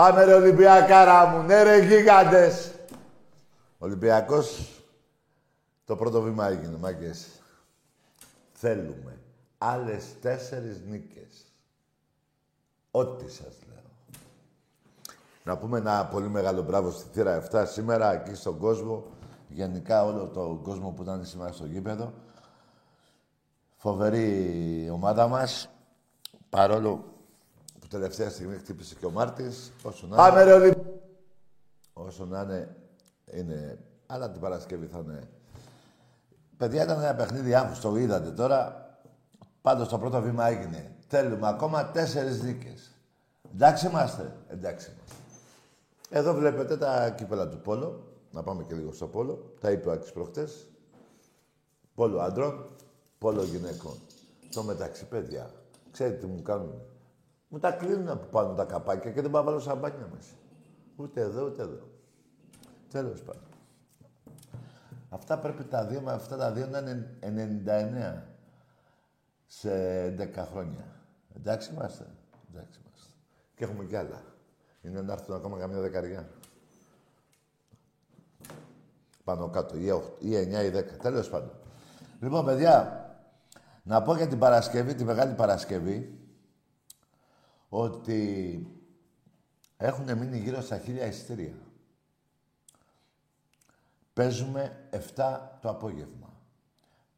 Πάμε ρε Ολυμπιακάρα μου, ναι ρε γίγαντες. Ολυμπιακός, το πρώτο βήμα έγινε, μάγκες. Θέλουμε άλλες τέσσερις νίκες. Ό,τι σας λέω. Να πούμε ένα πολύ μεγάλο μπράβο στη θύρα 7 σήμερα εκεί στον κόσμο. Γενικά όλο το κόσμο που ήταν σήμερα στο γήπεδο. Φοβερή ομάδα μας. Παρόλο τελευταία στιγμή χτύπησε και ο Μάρτης. Όσο να Πάμε ρε Όσο να είναι, είναι... Αλλά την Παρασκευή θα είναι... Παιδιά, ήταν ένα παιχνίδι άγχους, το είδατε τώρα. Πάντως το πρώτο βήμα έγινε. Θέλουμε ακόμα τέσσερις δίκες. Εντάξει είμαστε. Εντάξει είμαστε. Εδώ βλέπετε τα κύπελα του Πόλο. Να πάμε και λίγο στο Πόλο. Τα είπε ο Άκης προχτές. Πόλο άντρων, Πόλο γυναικών. Το μεταξύ, παιδιά, ξέρετε τι μου κάνουν. Μου τα κλείνουν από πάνω τα καπάκια και δεν πάω βάλω σαμπάνια μέσα. Ούτε εδώ, ούτε εδώ. Τέλος πάντων. Αυτά πρέπει τα δύο, με αυτά τα δύο να είναι 99 σε 10 χρόνια. Εντάξει είμαστε. Εντάξει είμαστε. Και έχουμε κι άλλα. Είναι να έρθουν ακόμα καμιά δεκαριά. Πάνω κάτω. Ή 9 ή 10. Τέλος πάντων. Λοιπόν, παιδιά, να πω για την Παρασκευή, τη Μεγάλη Παρασκευή, ότι έχουν μείνει γύρω στα χίλια εισιτήρια. Παίζουμε 7 το απόγευμα,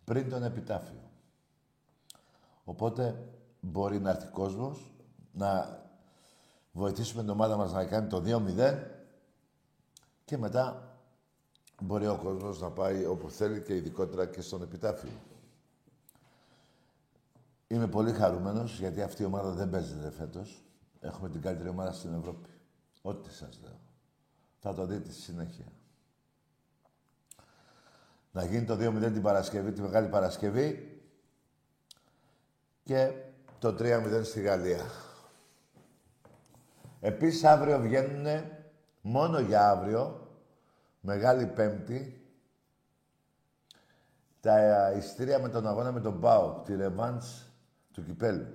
πριν τον επιτάφιο. Οπότε μπορεί να έρθει κόσμος να βοηθήσουμε την ομάδα μας να κάνει το 2-0 και μετά μπορεί ο κόσμος να πάει όπου θέλει και ειδικότερα και στον επιτάφιο. Είμαι πολύ χαρούμενος γιατί αυτή η ομάδα δεν παίζεται φέτος. Έχουμε την καλύτερη ομάδα στην Ευρώπη. Ό,τι σας λέω. Θα το δείτε στη συνέχεια. Να γίνει το 2-0 την Παρασκευή, τη Μεγάλη Παρασκευή και το 3-0 στη Γαλλία. Επίσης αύριο βγαίνουν μόνο για αύριο, Μεγάλη Πέμπτη, τα ειστήρια με τον αγώνα με τον Μπάουκ, τη Ρεβάνς του κυπέλου.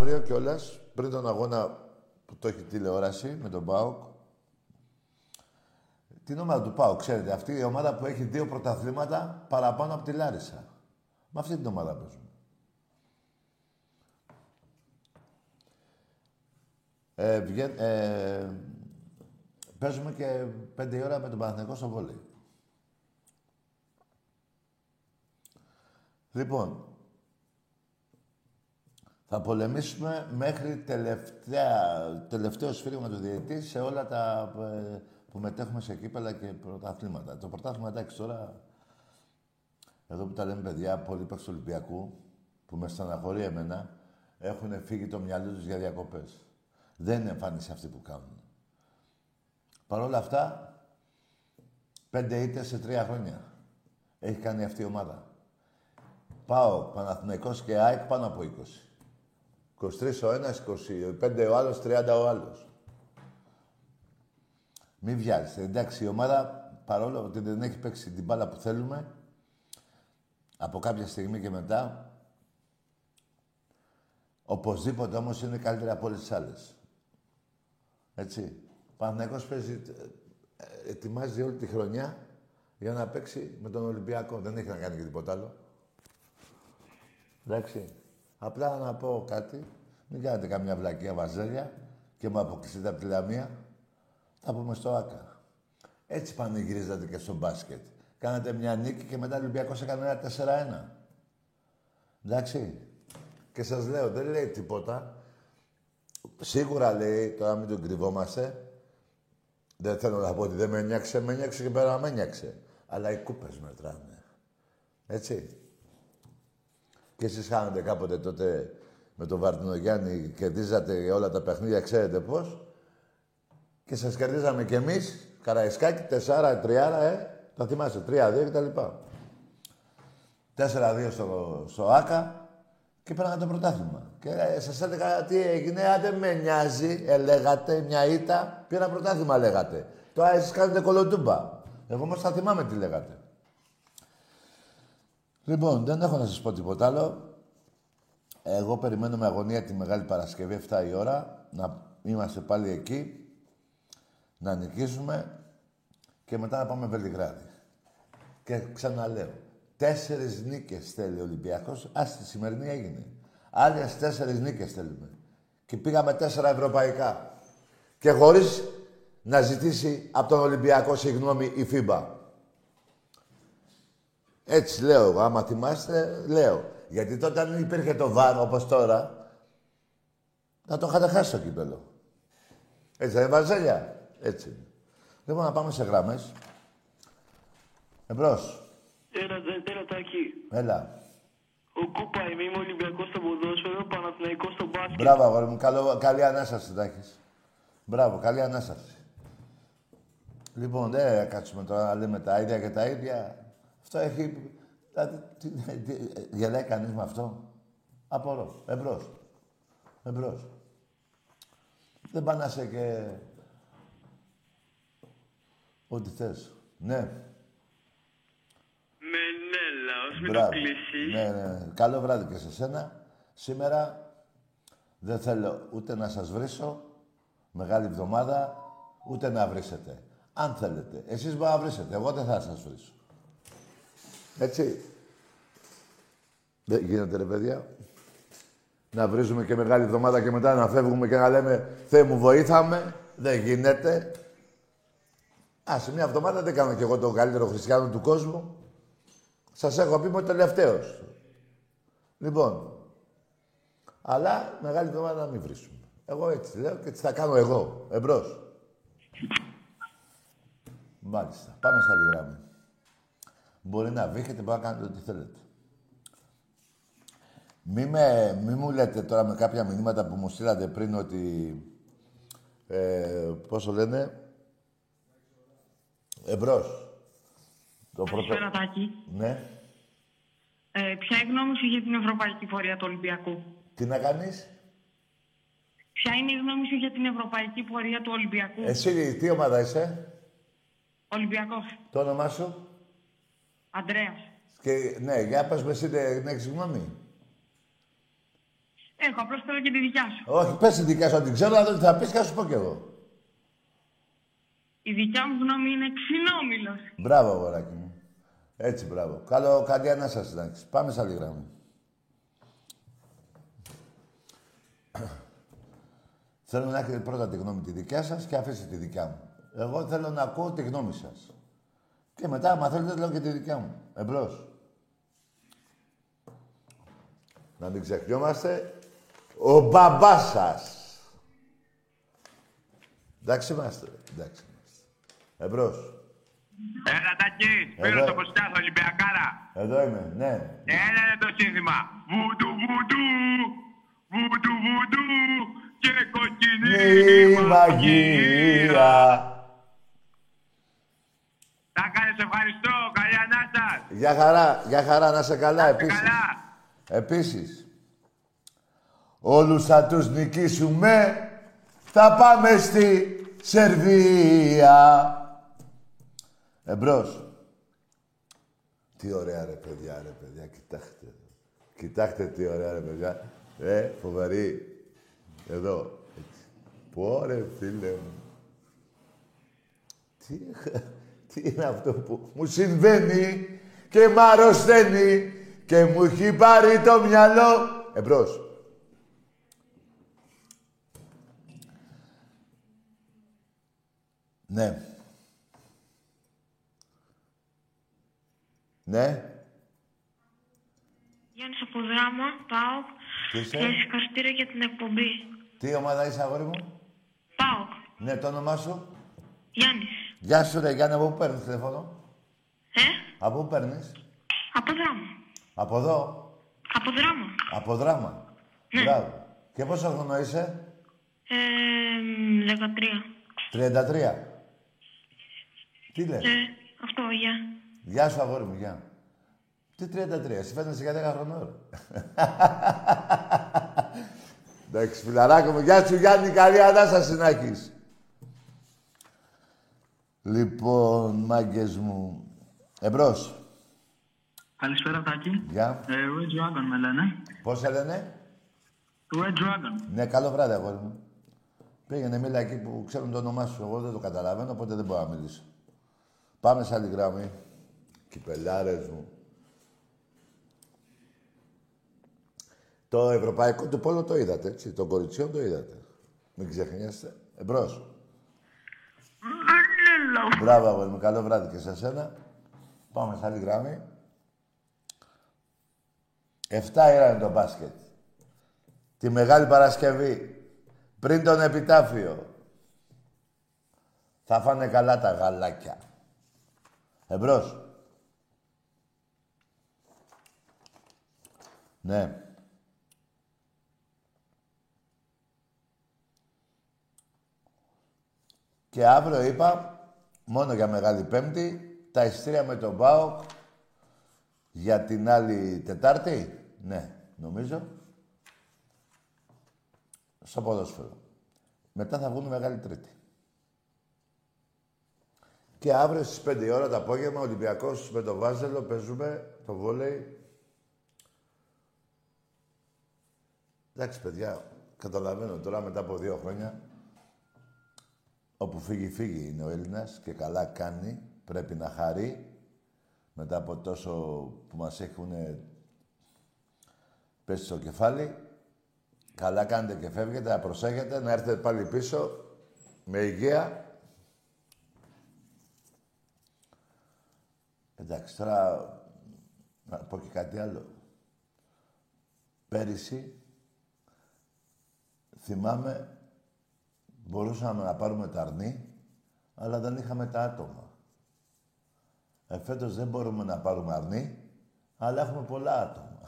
Αύριο κιόλας, πριν τον αγώνα που το έχει τηλεόραση με τον ΠΑΟΚ, την ομάδα του ΠΑΟΚ, ξέρετε, αυτή η ομάδα που έχει δύο πρωταθλήματα παραπάνω από τη Λάρισα. Με αυτή την ομάδα παίζουμε. Ε, ε, Παίζουμε και πέντε ώρα με τον Παναθηναϊκό στο βόλεϊ. Λοιπόν, θα πολεμήσουμε μέχρι τελευταία, τελευταίος σφύριγμα του διαιτητή σε όλα τα ε, που μετέχουμε σε κύπελα και πρωταθλήματα. Το πρωτάθλημα εντάξει τώρα εδώ που τα λέμε παιδιά, πολλοί παίκτες του Ολυμπιακού, που με στεναχωρεί εμένα, έχουν φύγει το μυαλό τους για διακοπές. Δεν είναι εμφάνιση αυτή που κάνουν. Παρ' όλα αυτά, πέντε ήττες σε τρία χρόνια έχει κάνει αυτή η ομάδα. Πάω Παναθηναϊκός και ΑΕΚ πάνω από 20. 23 ο ένας, 25 ο άλλος, 30 ο άλλος. Μην βιάζεστε. Εντάξει, η ομάδα, παρόλο ότι δεν έχει παίξει την μπάλα που θέλουμε, από κάποια στιγμή και μετά, οπωσδήποτε όμως είναι καλύτερη από όλες τις άλλες. Έτσι. Ο Παναθηναϊκός παίζει, ε, ετοιμάζει όλη τη χρονιά για να παίξει με τον Ολυμπιακό. Δεν έχει να κάνει και τίποτα άλλο. Εντάξει. Απλά να πω κάτι. Μην κάνετε καμιά βλακία βαζέλια και μου αποκλειστείτε από τη Λαμία. Θα πούμε στο ΆΚΑ. Έτσι πανηγυρίζατε και στο μπάσκετ. Κάνατε μια νίκη και μετά ο Ολυμπιακός έκανε ένα 4-1. Εντάξει. Και σας λέω, δεν λέει τίποτα. Σίγουρα λέει, τώρα μην τον κρυβόμαστε, δεν θέλω να πω ότι δεν με νιάξε, με νιάξε και πέρα με νιάξε. Αλλά οι κούπες μετράνε. Έτσι. Και εσείς χάνετε κάποτε τότε με τον Βαρτινογιάννη, κερδίζατε όλα τα παιχνίδια, ξέρετε πώς. Και σας κερδίζαμε κι εμείς, Καραϊσκάκη, 4-3, ε, τα θυμάστε, 3-2 κτλ. 4-2 στο, στο ΆΚΑ και πέραμε το πρωτάθλημα. Και ε, σας έλεγα τι έγινε, αν δεν με νοιάζει, ελέγατε, μια ήττα, πήρα πρωτάθλημα λέγατε. Τώρα εσείς κάνετε κολοτούμπα. Εγώ όμως θα θυμάμαι τι λέγατε. Λοιπόν, δεν έχω να σας πω τίποτα άλλο. Εγώ περιμένω με αγωνία τη Μεγάλη Παρασκευή 7 η ώρα, να είμαστε πάλι εκεί, να νικήσουμε και μετά να πάμε Βελιγράδι. Και ξαναλέω, τέσσερις νίκες θέλει ο Ολυμπιακός, ας τη σημερινή έγινε. Άλλες τέσσερις νίκες θέλουμε. Και πήγαμε τέσσερα ευρωπαϊκά. Και χωρίς να ζητήσει από τον Ολυμπιακό συγγνώμη η ΦΥΜΠΑ. Έτσι λέω εγώ, άμα θυμάστε, λέω. Γιατί τότε αν υπήρχε το βάρο όπως τώρα, θα το είχατε χάσει το κύπελο. Έτσι δεν Βαζέλια. Έτσι. Λοιπόν, να πάμε σε γραμμές. Εμπρός. Έλα, έλα, τάκι. Έλα. Ο Κούπα, είμαι, είμαι Ολυμπιακός στο ποδόσφαιρο, Παναθηναϊκός στο μπάσκετ. Μπράβο, αγόρι μου. Καλό, καλή ανάσταση, Τάκης. Μπράβο, καλή ανάσταση. Λοιπόν, δεν κάτσουμε τώρα να λέμε τα ίδια και τα ίδια. Αυτό έχει... Δηλαδή, γελάει κανείς με αυτό; Απορώ. Εμπρός. Εμπρός. Δεν πάνε να σε και... Ό,τι θες. Ναι. Μενέλαος, μην το κλείσει. Ναι, ναι. Καλό βράδυ και σε σένα. Σήμερα δεν θέλω ούτε να σας βρίσω, μεγάλη εβδομάδα, ούτε να βρίσετε. Αν θέλετε. Εσείς μπορεί να βρίσετε. Εγώ δεν θα σας βρίσω. Έτσι. Δεν γίνεται ρε παιδιά. Να βρίζουμε και μεγάλη εβδομάδα και μετά να φεύγουμε και να λέμε Θεέ μου βοήθαμε. Δεν γίνεται. Α, σε μια εβδομάδα δεν κάνω κι εγώ τον καλύτερο χριστιανό του κόσμου. Σας έχω πει είμαι τελευταίος. Λοιπόν, αλλά μεγάλη εβδομάδα να μην βρίσουμε. Εγώ έτσι λέω και έτσι θα κάνω εγώ. Εμπρός. Μάλιστα. Πάμε στα άλλη γράμμα. Μπορεί να βήχετε, μπορεί να κάνετε ό,τι θέλετε. Μη, με, μη μου λέτε τώρα με κάποια μηνύματα που μου στείλατε πριν ότι... Ε, πόσο λένε... Εμπρός. Το πρώτο... Ναι. Ε, ποια είναι η γνώμη σου για την ευρωπαϊκή πορεία του Ολυμπιακού; Τι να κάνεις; Ποια είναι η γνώμη σου για την ευρωπαϊκή πορεία του Ολυμπιακού; Εσύ τι ομάδα είσαι; Ολυμπιακός. Το όνομά σου; Αντρέας. Και, ναι, για πες με εσύ, δεν έχεις γνώμη; Έχω, απλώς θέλω και τη δικιά σου. Όχι, πες τη δικιά σου, αν την ξέρω, αλλά θα πεις και θα σου πω κι εγώ. Η δικιά μου γνώμη είναι ξυνόμιλος. Μπράβο, αγοράκι μου. Έτσι, μπράβο. Καλό, καλή ανάσταση να έχεις. Πάμε σε άλλη γραμμή. Θέλω να έχετε πρώτα τη γνώμη τη δικιά σας και αφήστε τη δικιά μου. Εγώ θέλω να ακούω τη γνώμη σας. Και μετά, άμα θέλετε, λέω και τη δικιά μου. Εμπρός. Να μην ξεχνιόμαστε. Ο μπαμπάς σας. Εντάξει είμαστε. Εντάξει είμαστε. Εμπρός. Έλα, Τάκη. Εδώ. Πήρε το Κωστάς, Ολυμπιακάρα. Εδώ είμαι, ναι. Έλα, ρε το σύνθημα. Βουντου, βουντου. Βουντου, βουντου. Και κοκκινή Η μαγεία. μαγεία. Τα κάνεις, ευχαριστώ. Καλή ανάσταση. Γεια χαρά, γεια χαρά, να σε καλά επίσης. Καλά. Επίσης, όλους θα τους νικήσουμε, θα πάμε στη Σερβία. Εμπρός. Τι ωραία ρε παιδιά, ρε παιδιά, κοιτάξτε. Κοιτάξτε τι ωραία ρε παιδιά. Ε, φοβερή. Εδώ. Έτσι. Πω ρε φίλε μου. Τι, τι είναι αυτό που μου συμβαίνει και μ' αρρωσταίνει και μου έχει πάρει το μυαλό. Εμπρός. Ναι. Ναι. Γιάννης από δράμα, ΠΑΟΚ. Τι είσαι; Και συγχαρητήρια για την εκπομπή. Τι ομάδα είσαι αγόρι μου; ΠΑΟΚ. Ναι, το όνομά σου; Γιάννης. Γεια σου ρε Γιάννη, από πού παίρνεις τηλέφωνο. Ε, Από πού παίρνεις; από δράμα. Από εδώ; Από δράμα. Από δράμα. Ναι. Μπράβο. Και πόσο χρόνο είσαι; Ε, μ, 13. 33. Τι λες; Ε, αυτό, γεια. Γεια σου αγόρι μου, γεια. Τι 33, εσύ φαίνεσαι για 10 χρονών. ρε. Εντάξει, φιλαράκο μου, γεια σου Γιάννη, καλή Ανάσταση να έχεις. Λοιπόν, μάγκες μου, εμπρός. Καλησπέρα, Τάκη. Γεια. Ε, Red Dragon με λένε. Πώς σε λένε; Red Dragon. Ναι, καλό βράδυ, αγόρι μου. Πήγαινε, μίλα εκεί που ξέρουν το όνομά σου. Εγώ δεν το καταλαβαίνω, οπότε δεν μπορώ να μιλήσω. Πάμε σε άλλη γραμμή. Κυπελάρες μου. Το ευρωπαϊκό του πόλο το είδατε, έτσι. Το κοριτσιόν το είδατε. Μην ξεχνιέστε. Εμπρός. Μπράβο, αγόρι μου. Καλό βράδυ και σε σένα. Πάμε σε άλλη γραμμή. Εφτά ήταν το μπάσκετ. Τη Μεγάλη Παρασκευή. Πριν τον επιτάφιο. Θα φάνε καλά τα γαλάκια. Εμπρός. Ναι. Και αύριο είπα, μόνο για Μεγάλη Πέμπτη, τα ειστρία με τον ΠΑΟΚ για την άλλη Τετάρτη. Ναι, νομίζω. Στο ποδόσφαιρο. Μετά θα βγουν Μεγάλη Τρίτη. Και αύριο στις 5 η ώρα το απόγευμα, ο Ολυμπιακός με το Βάζελο παίζουμε το βόλεϊ. Εντάξει, παιδιά, καταλαβαίνω τώρα μετά από δύο χρόνια όπου φύγει, φύγει είναι ο Έλληνας και καλά κάνει. Πρέπει να χαρεί μετά από τόσο που μας έχουν πέσει στο κεφάλι. Καλά κάνετε και φεύγετε, να προσέχετε, να έρθετε πάλι πίσω με υγεία. Εντάξει, τώρα να πω και κάτι άλλο. Πέρυσι θυμάμαι μπορούσαμε να πάρουμε τα αρνή, αλλά δεν είχαμε τα άτομα. Ε, φέτος δεν μπορούμε να πάρουμε αρνή, αλλά έχουμε πολλά άτομα.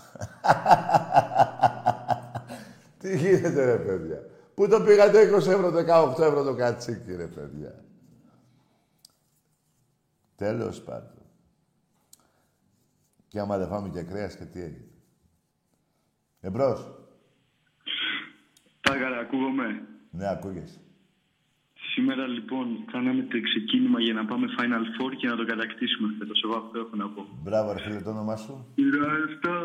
Τι γίνεται ρε παιδιά; Πού το πήγατε 20 ευρώ, 18 ευρώ το κατσίκι ρε παιδιά; Τέλος πάντων. Και άμα δεν φάμε και κρέας και τι έγινε. Εμπρός. Τάκαρα, ακούγομαι. Ναι, ακούγεσαι. Σήμερα λοιπόν κάναμε το ξεκίνημα για να πάμε Final Four και να το κατακτήσουμε φέτος. Εγώ αυτό έχω να πω. Μπράβο ρε φίλε, το όνομά σου. Πήρα εφτά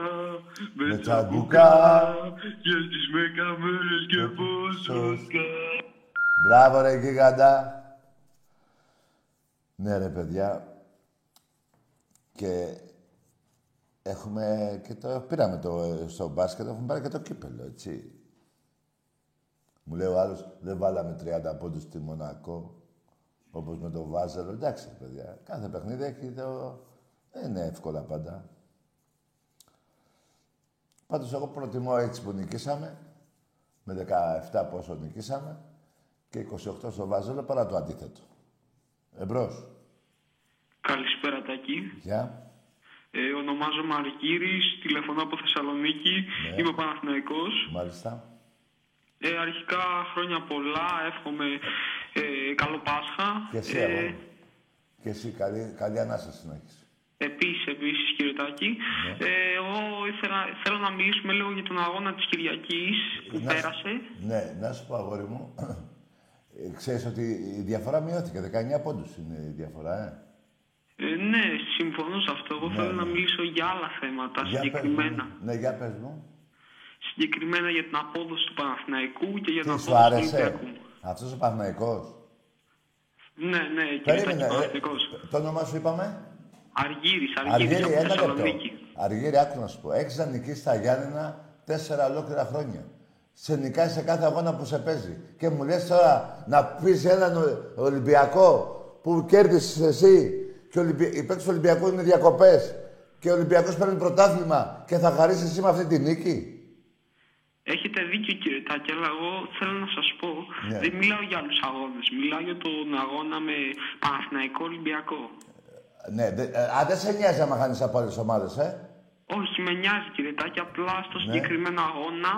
Με με τσαμπουκά τσαμπουκά και στις με καμέρες και πόσο σκά. Μπράβο ρε γίγαντα. Ναι ρε παιδιά. Και έχουμε και το... Πήραμε το στο μπάσκετ, έχουμε πάρει και το κύπελο, έτσι. Μου λέει ο άλλος, δεν βάλαμε 30 πόντους στη Μονακό, όπως με το Βάζελο. Εντάξει, παιδιά, κάθε παιχνίδι έχει το... Δεν είναι εύκολα πάντα. Πάντως, εγώ προτιμώ έτσι που νικήσαμε, με 17 πόσο νικήσαμε, και 28 στο Βάζελο, παρά το αντίθετο. Εμπρός. Καλησπέρα Καλησπέρα, Τάκη. Γεια. Ε, ονομάζομαι Αργύρης, τηλεφωνώ από Θεσσαλονίκη. Είμαι Παναθηναϊκός. Μάλιστα. Ε, αρχικά χρόνια πολλά, εύχομαι ε, καλό Πάσχα. Και εσύ, Ε, αγόρι. Και εσύ, καλή, καλή ανάσταση να έχεις. Επίσης, επίσης, κύριε Τάκη. Ναι. Ε, εγώ ήθελα, θέλω να μιλήσουμε λίγο για τον αγώνα της Κυριακής που Να σου- πέρασε. Ναι, να σου πω, αγόρι μου. Ε, Ξέρεις ότι η διαφορά μειώθηκε. 19 πόντους είναι η διαφορά, ε. Ε, ναι, συμφωνώ σε αυτό. Εγώ Ναι, θέλω ναι. να μιλήσω για άλλα θέματα Για πες συγκεκριμένα. μου. Ναι, για πες μου. Συγκεκριμένα για την απόδοση του Παναθηναϊκού και για την Τι σου απόδοση του άρεσε; Ολυμπιακού. Αυτός ο Παναθηναϊκός; Ναι, ναι, κύριε Τάκη, Περίμενε. ε, Παναθηναϊκός. το όνομά σου είπαμε; Αργύρης, Αργύρης Αργύρι, από ένα λεπτό. Θεσσαλονίκη. Αργύρι, άκου να σου πω. Έχεις να νικήσει τα Γιάννενα τέσσερα ολόκληρα χρόνια. Σε νικάει σε κάθε αγώνα που σε παίζει. Και μου λες τώρα να πεις έναν Ω- Ολυμπιακό που κέρδισες εσύ και ο Ολυμπι... οι παίκτες του Ολυμπιακού είναι διακοπές και ο Ολυμπιακός παίρνει πρωτάθλημα και θα χαρίσεις εσύ με αυτή τη νίκη; Έχετε δίκιο κύριε Τάκη, αλλά εγώ θέλω να σας πω, Ναι. δεν μιλάω για άλλους αγώνες, μιλάω για τον αγώνα με Παναθηναϊκό Ολυμπιακό. Ναι, δε, ε, α, δεν σε νοιάζει άμα χάνεις από άλλες ομάδες, ε; Όχι, με νοιάζει κύριε Τάκη, απλά στο Ναι. συγκεκριμένο αγώνα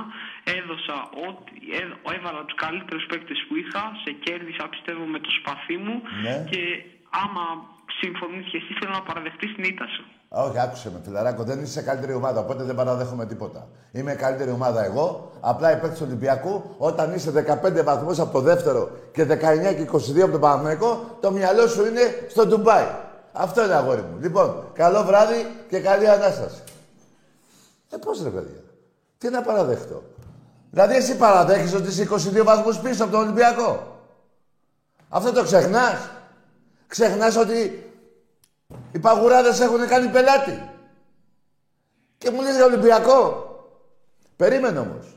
έδωσα ό,τι, έ- έβαλα τους καλύτερους παίκτες που είχα, σε κέρδισα πιστεύω με το σπαθί μου Ναι. και άμα συμφωνείς και εσύ θέλω να παραδεχτείς την ήττα σου. Α, Όχι, άκουσε με, φιλαράκο. Δεν είσαι σε καλύτερη ομάδα, οπότε δεν παραδέχομαι τίποτα. Είμαι καλύτερη ομάδα εγώ. Απλά η παίκτη του Ολυμπιακού, όταν είσαι 15 βαθμούς από το δεύτερο και 19 και 22 από τον Παναθηναϊκό, το μυαλό σου είναι στο Ντουμπάι. Αυτό είναι αγόρι μου. Λοιπόν, καλό βράδυ και καλή ανάσταση. Ε, πώς ρε παιδιά. Τι να παραδεχτώ. Δηλαδή εσύ παραδέχεις ότι είσαι 22 βαθμούς πίσω από τον Ολυμπιακό. Αυτό το ξεχνάς. Ξεχνάς ότι οι παγουράδες έχουν κάνει πελάτη. Και μου λες για Ολυμπιακό. Περίμενε όμως.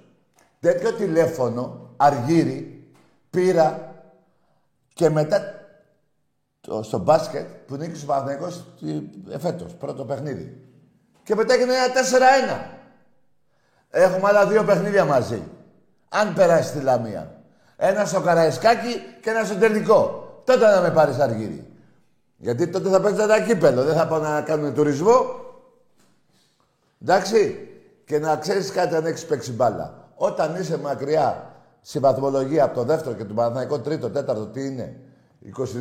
Τέτοιο τηλέφωνο, αργύρι, πήρα και μετά το, στο μπάσκετ που νίκησε ο Παναθηναϊκός τη- εφέτος, πρώτο παιχνίδι. Και μετά έγινε ένα 4-1. Έχουμε άλλα δύο παιχνίδια μαζί. Αν περάσει τη Λαμία. Ένα στο Καραϊσκάκι και ένα στο τελικό. Τότε να με πάρεις αργύρι. Γιατί τότε θα παίξει ένα κύπελο. Δεν θα πάω να κάνουν τουρισμό. Εντάξει. Και να ξέρεις κάτι αν έχεις παίξει μπάλα. Όταν είσαι μακριά στη βαθμολογία από το δεύτερο και το Παναθηναϊκό τρίτο, τέταρτο, τι είναι,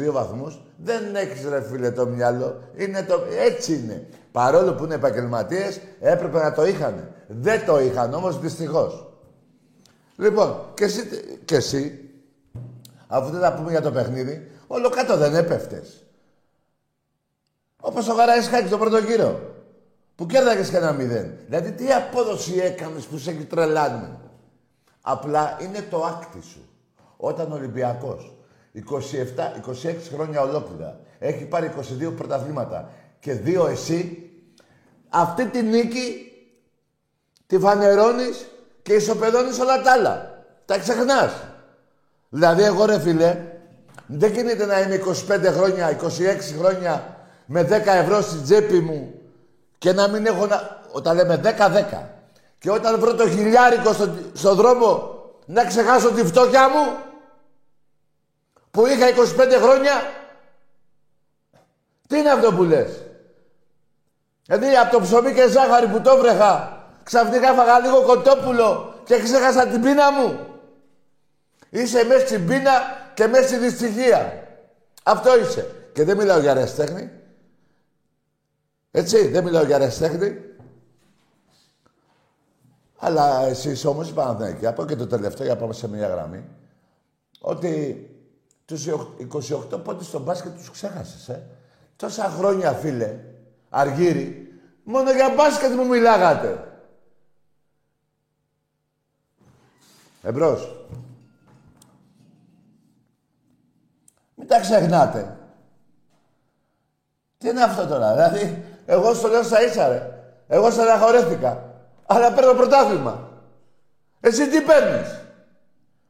22 βαθμούς, δεν έχεις ρε φίλε το μυαλό. Είναι το... Έτσι είναι. Παρόλο που είναι επαγγελματίες, έπρεπε να το είχαν. Δεν το είχαν όμως δυστυχώς. Λοιπόν, και εσύ, και εσύ αφού δεν θα πούμε για το παιχνίδι, όλο κάτω δεν έπεφτες. Όπως ο Γαραϊσκάκης το πρώτο γύρο. Που κέρδαγες και ένα μηδέν. Δηλαδή τι απόδοση έκανες που σε έχει τρελάνει. Απλά είναι το άκτη σου. Όταν ο Ολυμπιακός 27, 26 χρόνια ολόκληρα έχει πάρει 22 πρωταθλήματα και δύο εσύ, αυτή τη νίκη τη φανερώνεις και ισοπεδώνεις όλα τα άλλα. Τα ξεχνάς. Δηλαδή εγώ ρε φίλε, δεν γίνεται να είμαι 25 χρόνια, 26 χρόνια με 10 ευρώ στην τσέπη μου και να μην έχω να... Όταν λέμε 10-10. Και όταν βρω το χιλιάρικο στο, στο δρόμο να ξεχάσω τη φτώχεια μου που είχα 25 χρόνια. Τι είναι αυτό που λες; Δηλαδή από το ψωμί και ζάχαρη που το βρέχα ξαφνικά έφαγα λίγο κοτόπουλο και ξέχασα την πείνα μου. Είσαι μέσα στην πείνα και μέσα στη δυστυχία. Αυτό είσαι. Και δεν μιλάω για αρεστέχνη. Έτσι, δεν μιλάω για αρεστέχνη. Αλλά εσείς όμως οι Παναθηναϊκοί, από και το τελευταίο για να πάμε σε μια γραμμή, ότι τους 28 πόντους στο μπάσκετ τους ξέχασες, ε. Τόσα χρόνια, φίλε, Αργύρι, μόνο για μπάσκετ μου μιλάγατε. Εμπρός. Μην τα ξεχνάτε. Τι είναι αυτό τώρα, δηλαδή, εγώ στο λέω στα ίσα, ρε. Εγώ στεναχωρέθηκα. Αλλά παίρνω πρωτάθλημα. Εσύ τι παίρνεις;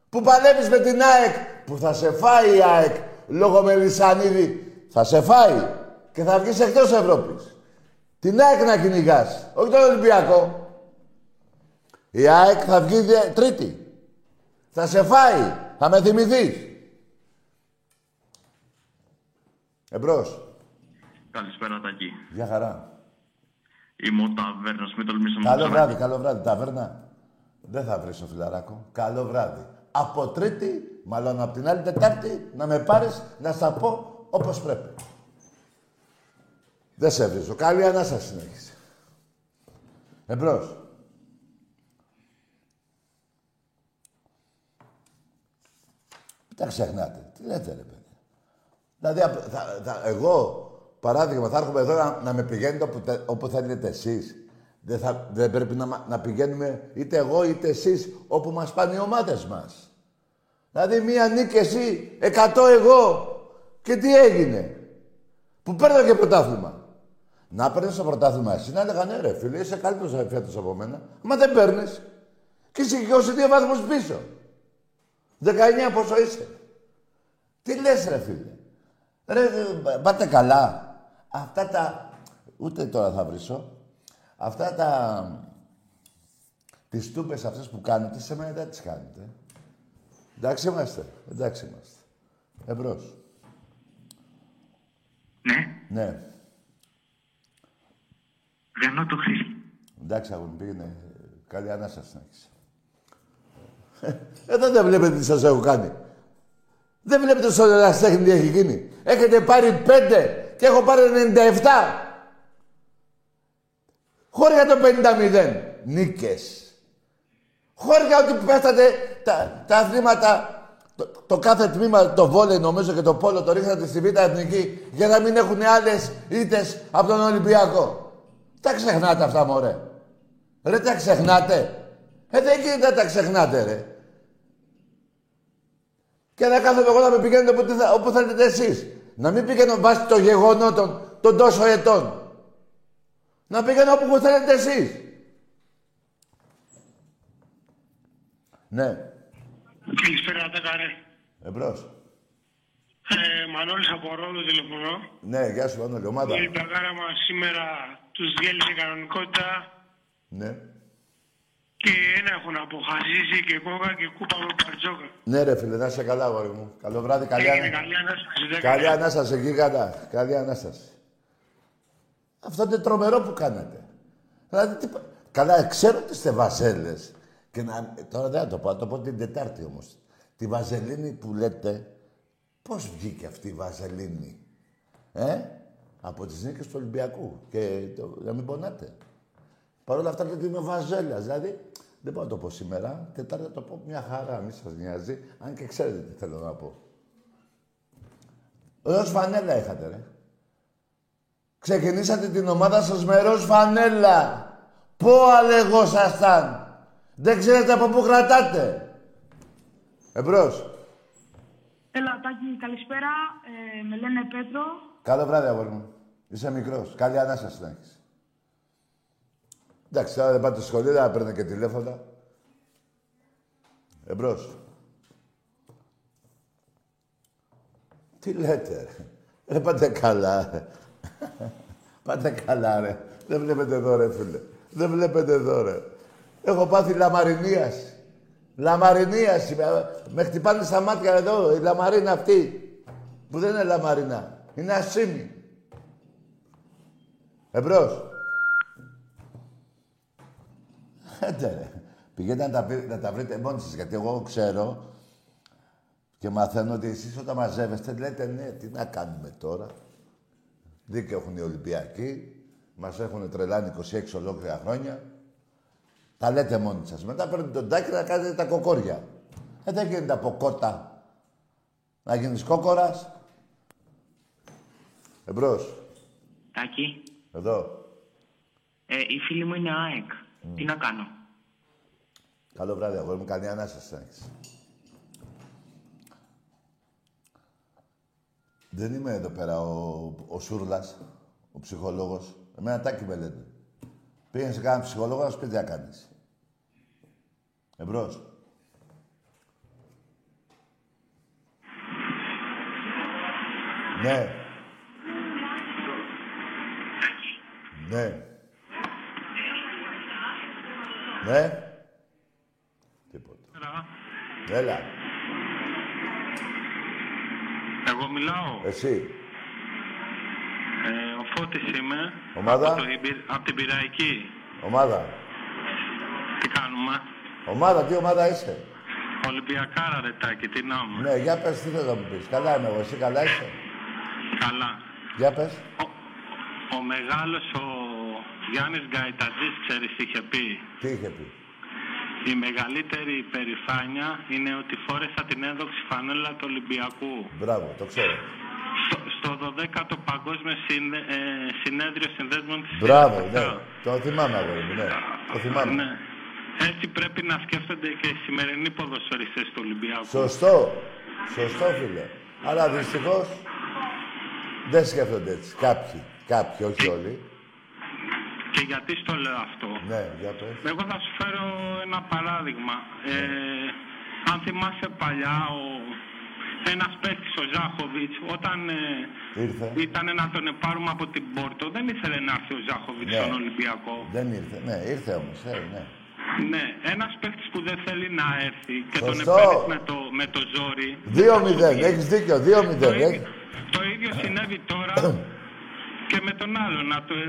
Που παλεύεις με την ΑΕΚ, που θα σε φάει η ΑΕΚ λόγω Μελισανίδη. Θα σε φάει και θα βγεις εκτός Ευρώπης. Την ΑΕΚ να κυνηγάς, όχι τον Ολυμπιακό. Η ΑΕΚ θα βγει δε- τρίτη. Θα σε φάει, θα με θυμηθείς. Εμπρός. Καλησπέρα, Τάκη. Γεια χαρά. Είμαι ο Ταβέρνας, μην τολμήσω να Καλό το βράδυ, καλό βράδυ. Ταβέρνα. Δεν θα βρεις το φιλαράκο. Καλό βράδυ. Από Τρίτη, μάλλον από την άλλη Τετάρτη, να με πάρεις να στα πω όπως πρέπει. Δεν σε βρίζω. Καλή ανάσταση συνέχισε. Εμπρός. Μην τα ξεχνάτε. Τι λέτε ρε παιδί. Δηλαδή, απ- θα, θα, εγώ, παράδειγμα, θα έρχομαι εδώ να, να με πηγαίνετε όπου, τε- όπου θέλετε εσείς. Δεν, θα, δεν πρέπει να, μα- να πηγαίνουμε είτε εγώ είτε εσείς όπου μας πάνε οι ομάδες μας. Δηλαδή, μία νίκη εσύ, εκατό εγώ. Και τι έγινε; Που παίρνω και πρωτάθλημα. Να παίρνεις το πρωτάθλημα εσύ, να έλεγα ναι, ρε φίλε, είσαι καλύτερος φέτος από μένα. Μα δεν παίρνεις. Και είσαι και 22 βαθμούς πίσω. 19 πόσο είσαι. Τι λες ρε φίλε. Ρε, ε, πάτε καλά. Αυτά τα... Ούτε τώρα θα βρίσω. Αυτά τα... Τις τούπες αυτές που κάνετε, σε μένα δεν τις κάνετε. Εντάξει είμαστε. Εντάξει είμαστε. Εμπρός. Ναι, Ναι. Γανώ το Χρήση. Εντάξει, αγόρι μου, πήγαινε. Καλή ανάσταση να έχεις. Εδώ δεν βλέπετε τι σας έχω κάνει. Δεν βλέπετε στο εραστέχνη τι έχει γίνει. Έχετε πάρει πέντε και έχω πάρει 97. Χώρια το 50-0. Νίκες. Χώρια ότι πέφτατε τα, τα αθλήματα, το, το κάθε τμήμα, το βόλεϊ νομίζω και το πόλο το ρίχνατε στη Β' Εθνική για να μην έχουν άλλες ήττες από τον Ολυμπιακό. Τα ξεχνάτε αυτά, μωρέ. Ρε, τα ξεχνάτε. Ε, δεν γίνεται να τα ξεχνάτε, ρε. Και να κάθομαι εγώ να με πηγαίνετε όπου, θε- όπου θέλετε εσείς. Να μην πηγαίνω βάσει των γεγονότων των τόσο ετών. Να πηγαίνω όπου θέλετε εσείς. Ναι, Καλησπέρα, Τακαρέ. εμπρός. Ε, Μανώλης από Ρόδο τηλεφωνώ. Ναι, γεια σου, Μανώλη, ομάδα. Η Τακάρα μας σήμερα τους διέλυσε κανονικότητα Ναι. Και ένα έχουν αποχασίσει και κόκα και κούπα με παρτζόκα. Ναι, ρε φίλε, να είσαι καλά, αγόρι μου. Καλό βράδυ, καλή, Έγινε ανα... καλή ανάσταση. δεν καλή έκανε. ανάσταση, γίγαντα. Καλή ανάσταση. Αυτό είναι τρομερό που κάνατε. Δηλαδή, τι... πα- Καλά, ξέρω ότι είστε βαζέλες. Και να... Τώρα δεν θα το πω, θα το πω την Τετάρτη όμως. Τη βαζελίνη που λέτε, πώς βγήκε αυτή η βαζελίνη. Ε, από τις νίκες του Ολυμπιακού. Και το... να μην πονάτε. Παρ' όλα αυτά λέτε είμαι βαζέλιας. Δηλαδή, δεν μπορώ να το πω σήμερα. Τετάρτη θα το πω μια χαρά, μη σας νοιάζει. Αν και ξέρετε τι θέλω να πω. Ροζ φανέλα είχατε, ρε. Ξεκινήσατε την ομάδα σας με ροζ φανέλα. Πού αλεγόσασταν. Δεν ξέρετε από πού κρατάτε. Εμπρός. Έλα, Τάκη, καλησπέρα. Ε, με λένε Πέτρο. Καλό βράδυ, αγόρι μου. Είσαι μικρός. Καλή ανάσταση να έχεις. Εντάξει, τώρα δεν πάτε στο σχολείο, δεν παίρνει και τηλέφωνα. Εμπρός. Τι λέτε, ρε. Ρε, πάτε καλά, ρε. πάτε καλά, ρε. Δεν βλέπετε εδώ, ρε, φίλε. Δεν βλέπετε εδώ, ρε. Έχω πάθει λαμαρινίαση. Λαμαρινίαση. Με, με χτυπάνε στα μάτια εδώ, η λαμαρίνα αυτή. Που δεν είναι λαμαρίνα. Είναι ασήμι. Εμπρός. Έντε ρε. Πηγαίνετε να τα, πει- να τα βρείτε μόνοι σας, γιατί εγώ ξέρω και μαθαίνω ότι εσείς όταν μαζεύεστε λέτε ναι, τι να κάνουμε τώρα. Δίκαιο έχουν οι Ολυμπιακοί, μας έχουν τρελάνει 26 ολόκληρα χρόνια. Τα λέτε μόνοι σας. Μετά παίρνετε τον τάκι να κάνετε τα κοκόρια. Ε, δεν γίνεται από κότα να γίνεις κόκορας. Εμπρός. Τάκη, Εδώ. ε, η φίλη μου είναι ΑΕΚ. Τι να κάνω; Καλό βράδυ, αγόρι μου. Καλή ανάσταση να έχεις. Δεν είμαι εδώ πέρα ο, ο Σούρλας, ο ψυχολόγος. Εμένα τάκι με λένε. Πήγαινε σε κανέναν ψυχολόγο να σου πει τι να κάνεις. Εμπρός. Ναι. Ναι. Ναι. Τίποτα. Έλα. Έλα. Εγώ μιλάω. Εσύ. Ε, ο Φώτης είμαι. Ομάδα; Από, το, Ιμπη- από την Πυραϊκή. Ομάδα. Τι κάνουμε; Ομάδα, τι ομάδα είσαι; Ολυμπιακάρα ρετάκι, τι να μου. Ναι, για πες τι θες να μου πεις. Καλά είμαι εγώ, εσύ καλά είσαι; Καλά. Για πες. Ο, ο μεγάλος ο Γιάννης Γκαϊτατζής, ξέρεις τι είχε πει; Τι είχε πει; Η μεγαλύτερη υπερηφάνεια είναι ότι φόρεσα την έδοξη φανέλα του Ολυμπιακού. Μπράβο, το ξέρω. Στο, στο 12ο Παγκόσμιο Συνε, ε, Συνέδριο Συνδέσμων της Μπράβο, Σιρήνης. ναι. Το θυμάμαι, αγόρι μου, ναι. Το θυμάμαι. Ναι. Έτσι πρέπει να σκέφτονται και οι σημερινοί ποδοσφαιριστές του Ολυμπιακού. Σωστό. Σωστό, φίλε. Αλλά δυστυχώς δεν σκέφτονται έτσι. Κάποιοι. Κάποιοι, όχι όλοι. Και γιατί στο λέω αυτό; Ναι, για πες. Εγώ θα σου φέρω ένα παράδειγμα. Ε, αν θυμάσαι παλιά, ο, ένας παίκτης, ο Ζάχοβιτς, όταν ε, Ήρθε. ήταν να τον πάρουμε από την Πόρτο, δεν ήθελε να έρθει ο Ζάχοβιτς Ναι. στον Ολυμπιακό. Δεν ήρθε. Ναι, ήρθε όμως. Ε, ναι. Ναι, ένας παίκτης που δεν θέλει να έρθει και τον Σωστό. επέρες με το, με το ζόρι. 2-0. Έχεις δίκιο. 2-0. Το ίδιο, Έχεις- το ίδιο συνέβη τώρα και με τον άλλο. Να το, ε,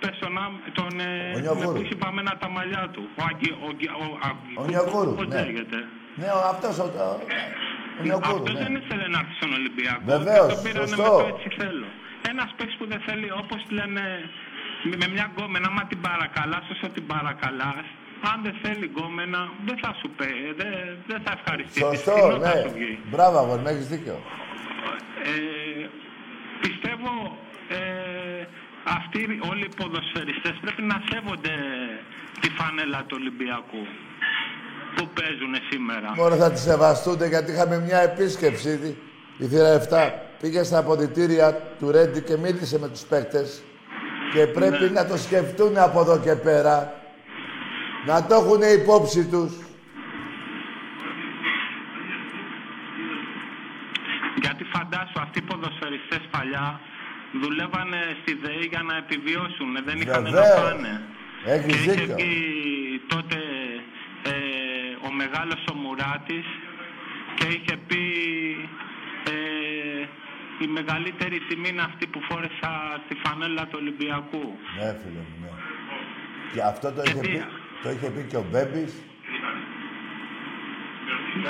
πες τον, άμ- τον ε, Ο Νιοκούρου. που είχε παμένα τα μαλλιά του. Ο, Αγγι, ο, Αγγι- ο, Αγγι- Ο Νιοκούρου, Πώς ναι. λέγεται. Ναι, ο- αυτός ο, ο, ο Νιοκούρου, Αυτός ναι. δεν ήθελε να έρθει στον Ολυμπιακό. Βεβαίως, και τον πήρανε σωστό. με το έτσι θέλω. Ένας παίκτης που δεν θέλει, όπως λένε, με- με μια γκόμενα, άμα την παρακαλάς, όσο την παρακαλάς, αν δεν θέλει γκόμενα, δεν θα σου πει, δεν, δεν θα ευχαριστήσει. Σωστό, Κοινό θα ναι. σου βγει. Μπράβο, αγόρι μου, έχεις δίκιο. Ε, πιστεύω ε, αυτοί όλοι οι ποδοσφαιριστές πρέπει να σέβονται τη φανέλα του Ολυμπιακού που παίζουν σήμερα. Μόνο θα τη σεβαστούνται γιατί είχαμε μια επίσκεψη. Η θύρα 7 πήγε στα αποδητήρια του Ρέντι και μίλησε με τους παίκτες και πρέπει Ναι. να το σκεφτούν από εδώ και πέρα. Να το έχουν υπόψη τους. Γιατί φαντάσου αυτοί οι ποδοσφαιριστές παλιά δουλεύανε στη ΔΕΗ για να επιβιώσουν, δεν είχαν να Βεβαίως. πάνε. Έχεις και είχε δίκιο. βγει τότε ε, ο μεγάλος ο Μουράτης και είχε πει ε, η μεγαλύτερη τιμή είναι αυτή που φόρεσα τη φανέλα του Ολυμπιακού. Ναι, φίλε μου, ναι. Και αυτό το είχε τι- πει, το είχε πει και ο Μπέμπης.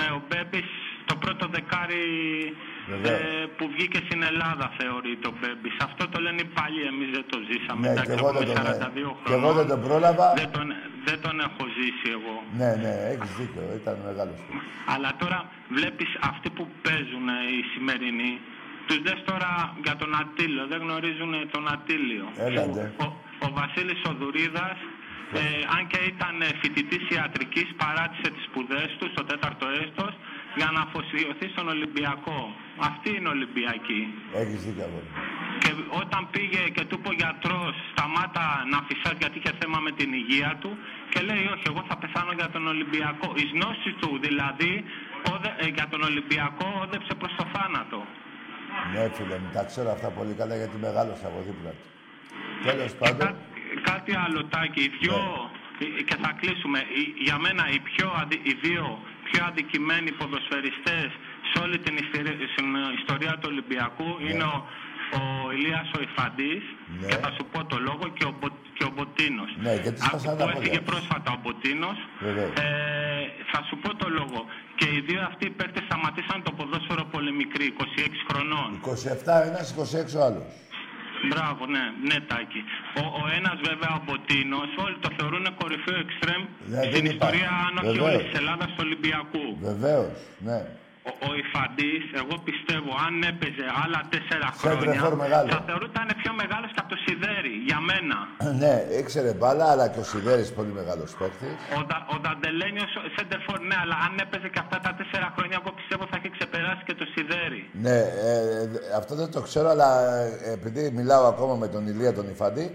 Ε, ο Μπέμπης το πρώτο δεκάρι Βεβαίως. Ε, που βγήκε στην Ελλάδα θεωρείται ο Μπέμπης. Αυτό το λένε οι παλιοί, εμείς δεν το ζήσαμε. Ναι, Εντάξει, και εγώ έχουμε δεν τον, 42 και εγώ δεν τον πρόλαβα. Δεν τον, δεν τον έχω ζήσει εγώ. Ναι, ναι, έχεις δίκιο. Ήταν μεγάλος. Αλλά τώρα βλέπεις αυτοί που παίζουν ε, οι σημερινοί, τους δες τώρα για τον Ατήλιο, δεν γνωρίζουν τον Ατήλιο. Έλατε. Ο, ο Βασίλης Οδουρίδας, ε, αν και ήταν ε, φοιτητής ιατρικής, παράτησε τις σπουδές του στο τέταρτο έστος για να αφοσιωθεί στον Ολυμπιακό. Αυτή είναι Ολυμπιακή. Έχεις δίκιο, αγόρι μου. Και όταν πήγε και του είπε ο γιατρός σταμάτα να φυσάς γιατί είχε θέμα με την υγεία του και λέει όχι εγώ θα πεθάνω για τον Ολυμπιακό. Η γνώση του δηλαδή όδε- ε, για τον Ολυμπιακό όδεψε προς το θάνατο. Ναι, φίλε μου, τα ξέρω αυτά πολύ καλά γιατί μεγάλωσα από δίπλα του. Τέλος πάντων, Κά- κάτι άλλο τάκι, οι δυο, ε, και θα κλείσουμε, Οι- για μένα οι, πιο αδι- οι δύο πιο αδικημένοι ποδοσφαιριστές σε όλη την ιστορία, στην ιστορία του Ολυμπιακού είναι ο, ο Ηλίας ο Ιφαντής Ναι. και θα σου πω το λόγο και ο, Μπο- και ο Μποτίνος. Ναι, γιατί Από σπάσανε που τα πόδια έφυγε τους. πρόσφατα ο Μποτίνος. Βεβαίως. Ε, θα σου πω το λόγο. Και οι δύο αυτοί οι παίκτες σταματήσαν το ποδόσφαιρο πολύ μικροί, 26 χρονών. 27 ένας, 26 ο άλλος. Μπράβο, ναι, ναι, Τάκη. Ο, ο ένας βέβαια ο Μποτίνος, όλοι το θεωρούν κορυφαίο εξτρέμ Ναι, δεν στην υπάρχει. ιστορία, αν όχι Βεβαίως. όλη της Ελλάδας του Ολυμπιακού. Βεβαίως, ναι. Ο, ο Ιφαντής, εγώ πιστεύω, αν έπαιζε άλλα τέσσερα Σέντρεφορ χρόνια, μεγάλο. θα θεωρούταν πιο μεγάλος και από το Σιδέρι, για μένα. ναι, ήξερε μπάλα, αλλά και ο Σιδέρης πολύ μεγάλος παίκτης. Ο, Ντα, ο Νταντελένιος Σέντερφορ, ναι, αλλά αν έπαιζε και αυτά τα τέσσερα χρόνια, εγώ πιστεύω θα είχε ξεπεράσει και το Σιδέρι. Ναι, ε, ε, αυτό δεν το ξέρω, αλλά ε, επειδή μιλάω ακόμα με τον Ηλία τον Ιφαντή,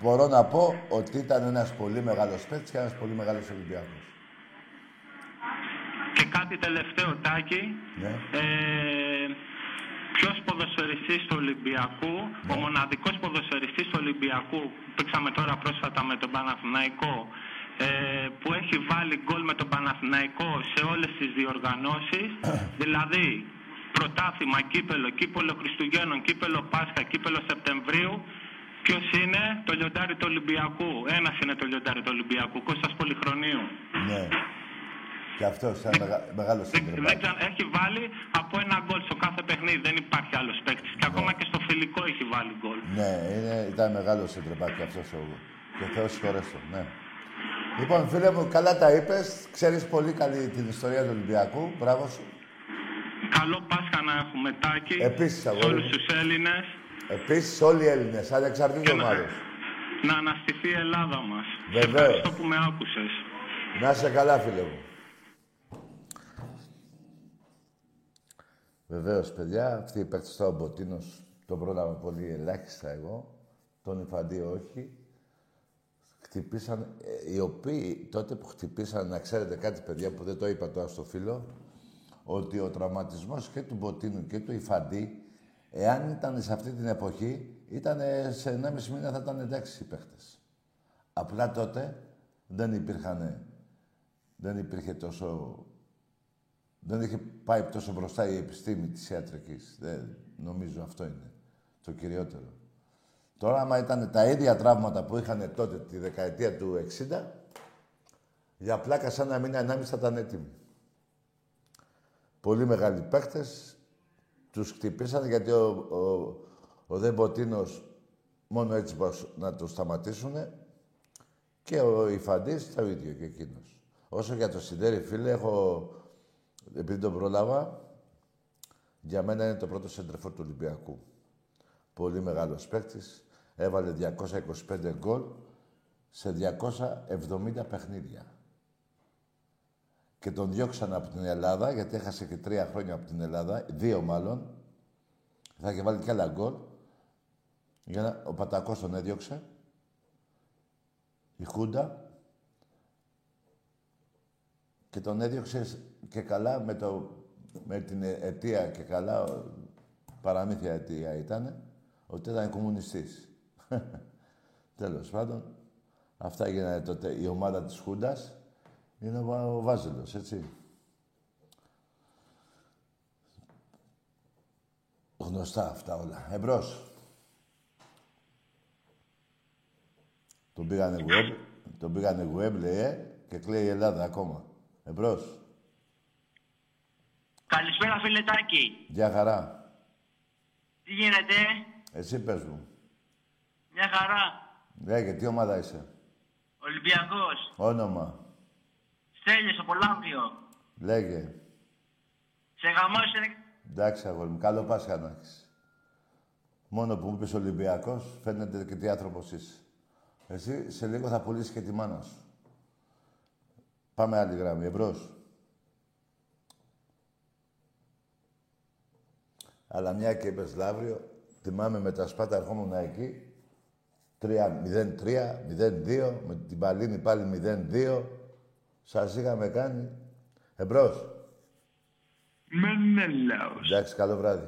μπορώ να πω ότι ήταν ένας πολύ μεγάλος παίκτης και ένας πολύ μεγάλος Ολυμπιακός. Και κάτι τελευταίο, Τάκη. Ναι. Ε, ποιος ποδοσφαιριστής του Ολυμπιακού, Ναι. ο μοναδικός ποδοσφαιριστής του Ολυμπιακού, παίξαμε τώρα πρόσφατα με τον Παναθηναϊκό, ε, που έχει βάλει γκολ με τον Παναθηναϊκό σε όλες τις διοργανώσεις, δηλαδή πρωτάθλημα, κύπελο, κύπελο Χριστουγέννων, κύπελο Πάσχα, κύπελο Σεπτεμβρίου. Ποιος είναι το λιοντάρι του Ολυμπιακού. Ένας είναι το λιοντάρι του Ολυμπιακού. Κώστας Πολυχρονίου. Ναι. Και αυτό ήταν μεγα, μεγάλο Δεν, δεν ξέρω, έχει βάλει από ένα γκολ στο κάθε παιχνίδι. Δεν υπάρχει άλλος παίκτης. Και ακόμα και στο φιλικό έχει βάλει γκολ. Ναι, είναι, ήταν μεγάλο συντρεπάκι αυτός ο. Και Θεός συγχωρέσω, ναι. Λοιπόν, φίλε μου, καλά τα είπες. Ξέρεις πολύ καλή την ιστορία του Ολυμπιακού. Μπράβο σου. Καλό Πάσχα να έχουμε τάκι. Επίσης, σε αγόρι όλους μου. τους Έλληνες. Επίσης, όλοι οι Έλληνες, ανεξαρτήτως Και να- ομάδε. Να αναστηθεί η Ελλάδα μας. Σε Βεβαίως. Ευχαριστώ που με άκουσες. Να είσαι καλά, φίλε μου. Βεβαίως, παιδιά, αυτή η παίκτης τώρα ο Μποτίνος τον πρόλαβα πολύ ελάχιστα εγώ. Τον Ιφαντή όχι. Χτυπήσαν, ε, οι οποίοι τότε που χτυπήσαν, να ξέρετε κάτι παιδιά που δεν το είπα τώρα στο φίλο, ότι ο τραυματισμός και του Μποτίνου και του Ιφαντή, εάν ήταν σε αυτή την εποχή, ήταν σε 1,5 μήνα θα ήταν εντάξει οι παίχτες. Απλά τότε δεν υπήρχαν, δεν υπήρχε τόσο, δεν είχε πάει τόσο μπροστά η επιστήμη της ιατρικής. Δεν, νομίζω αυτό είναι το κυριότερο. Τώρα, άμα ήταν τα ίδια τραύματα που είχαν τότε τη δεκαετία του 60, για πλάκα σαν ένα μήνα ενάμιση θα ήταν έτοιμοι. Πολύ μεγάλοι παίχτες, τους χτυπήσαν γιατί ο, ο, ο Δεμποτίνος μόνο έτσι μπορούσε να το σταματήσουν και ο Ιφαντής το ίδιος και εκείνος. Όσο για το Σιδέρι, φίλε, έχω, επειδή τον πρόλαβα, για μένα είναι το πρώτο σεντρεφόρ του Ολυμπιακού. Πολύ μεγάλος παίκτης. Έβαλε 225 γκολ σε 270 παιχνίδια. Και τον διώξαν από την Ελλάδα, γιατί έχασε και τρία χρόνια από την Ελλάδα, δύο μάλλον. Θα είχε βάλει και άλλα γκολ. Για να, ο Πατακός τον έδιωξε. Η Χούντα. Και τον έδιωξε και καλά με, το, με την αιτία και καλά, παραμύθια αιτία ήταν, ότι ήταν κομμουνιστής. Τέλος πάντων, αυτά γίνανε τότε η ομάδα της Χούντας. Είναι ο, Βα- ο Βάζελος, έτσι. Γνωστά αυτά όλα. Εμπρός. Τον πήγανε web, τον πήγανε web, λέει, ε, και κλαίει η Ελλάδα ακόμα. Εμπρός. Καλησπέρα φιλετάκι. Γεια χαρά. Τι γίνεται, Εσύ πες μου. μια χαρά. Λέγε, τι ομάδα είσαι; Ολυμπιακός. Όνομα. Στέλιος από Λάμπριο. Λέγε. Σε γαμώσαι. Εντάξει, αγόρι μου. Καλό Πάσχα να έχεις. Μόνο που μου είπες Ολυμπιακός, φαίνεται και τι άνθρωπος είσαι. Εσύ σε λίγο θα πουλήσεις και τη μάνα σου. Πάμε άλλη γραμμή. Εμπρός. Αλλά μια και είπες Λαύριο, θυμάμαι με τα σπάτα ερχόμουν εκεί. 3-0-3, 0-2, με την Παλίνη πάλι 0-2. Σας είχαμε κάνει. Εμπρός. Μενέλαος. Εντάξει, καλό βράδυ.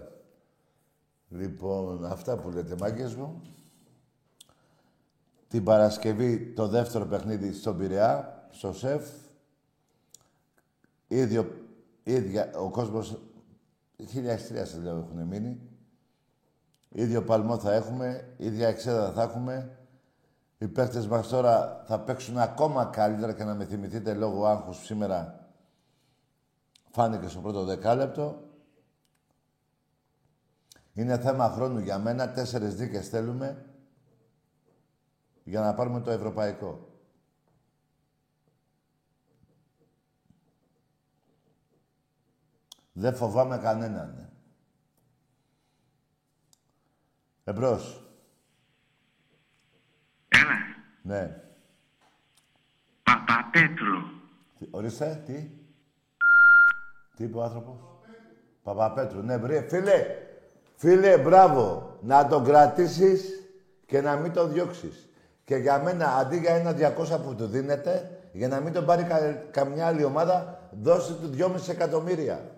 Λοιπόν, αυτά που λέτε, μάγκες μου. Την Παρασκευή το δεύτερο παιχνίδι στον Πειραιά, στο ΣΕΦ. Ίδιο, ίδια, ο κόσμος, χίλια εστρία σε λέω έχουν μείνει. Ίδιο παλμό θα έχουμε, ίδια εξέδρα θα έχουμε. Οι παίχτες μας τώρα θα παίξουν ακόμα καλύτερα και να με θυμηθείτε λόγω άγχους σήμερα φάνηκε στο πρώτο δεκάλεπτο. Είναι θέμα χρόνου για μένα. Τέσσερις δίκες θέλουμε για να πάρουμε το ευρωπαϊκό. Δεν φοβάμαι κανέναν. ναι. Εμπρός. Έλα. Ναι. Παπαπέτρου. Τι- Ορίστε, τι; Τι είπε ο άνθρωπος; Παπαπέτρου. Ναι, βρε, φίλε. Φίλε, μπράβο. Να τον κρατήσεις και να μην τον διώξεις. Και για μένα, αντί για ένα 200 που του δίνετε, για να μην τον πάρει κα- καμιά άλλη ομάδα, δώστε του 2,5 εκατομμύρια.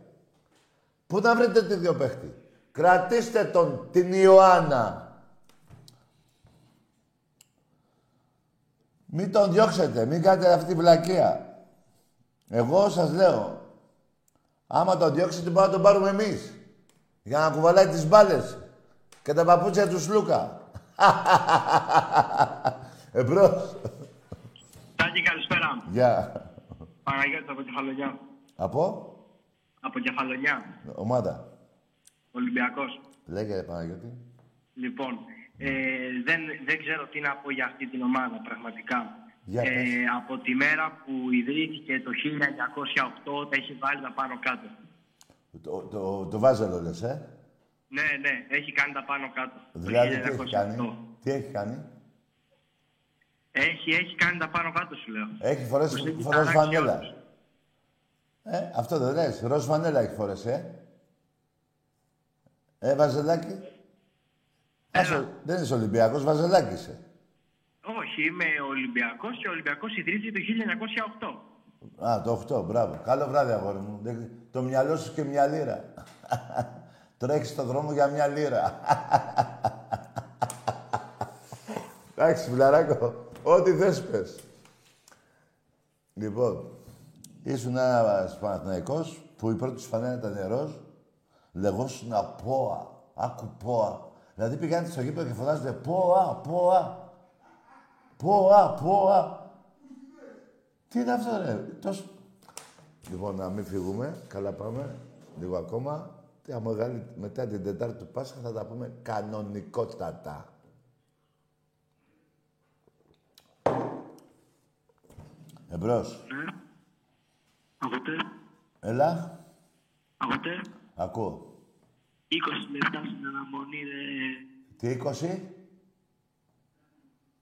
Πού να βρείτε τη δύο παίχτη; Κρατήστε τον, την Ιωάννα. Μην τον διώξετε, μην κάνετε αυτή τη βλακεία. Εγώ σας λέω, άμα τον διώξετε, μπορούμε να τον πάρουμε εμείς. Για να κουβαλάει τις μπάλες. Και τα παπούτσια του Σλούκα. Εμπρός. Τάκη, καλησπέρα. Γεια. Παναγιώτης από Κεφαλονιά. Από; Από Κεφαλονιά. ομάδα. Ολυμπιακός. Λέγε Παναγιώτη. Λοιπόν, ε, δεν, δεν ξέρω τι να πω για αυτή την ομάδα πραγματικά. Για πες. ε, από τη μέρα που ιδρύθηκε το 1908 τα έχει βάλει τα πάνω κάτω. Το, το, το βάζελο λες, ε. Ναι, ναι, έχει κάνει τα πάνω κάτω. το Δηλαδή τι έχει 1908. κάνει; Τι έχει κάνει; Έχει, έχει κάνει τα πάνω κάτω σου λέω. Έχει φορέσει Τους έχει φορές ταράξει φανέλα. Όλους. Ε, αυτό δεν λες. Ροζ φανέλα έχει φορέσει, ε. Ε, Βαζελάκη. Άσο, δεν είσαι Ολυμπιακός, Βαζελάκης είσαι. Όχι, είμαι Ολυμπιακός και ο Ολυμπιακός ιδρύθηκε το 1908. Α, το 8, μπράβο. Καλό βράδυ, αγόρι μου. Δεν- Το μυαλό σου και μια λίρα. Τρέχεις στον δρόμο για μια λίρα. Εντάξει, φιλαράκο. Ό,τι θες πες. Λοιπόν, ήσουν ένας Παναθηναϊκός που η πρώτη σου φανέλα ήταν νερός. Λεγόσουν ΠΟΑ. Άκου ΠΟΑ. Δηλαδή πηγαίνετε στο γήπεδο και φωνάζετε ΠΟΑ, ΠΟΑ. ΠΟΑ, ΠΟΑ. Τι είναι αυτό, ρε; Τόσο... Λοιπόν, να μην φύγουμε. Καλά πάμε. Λίγο ακόμα. Τι αμογάλη, μετά την Τετάρτη του Πάσχα θα τα πούμε κανονικότατα. Εμπρός. Ακούτε, Έλα. ακούτε. Ακούω. 20 λεπτά στην αναμονή, ρε. Τι, 20.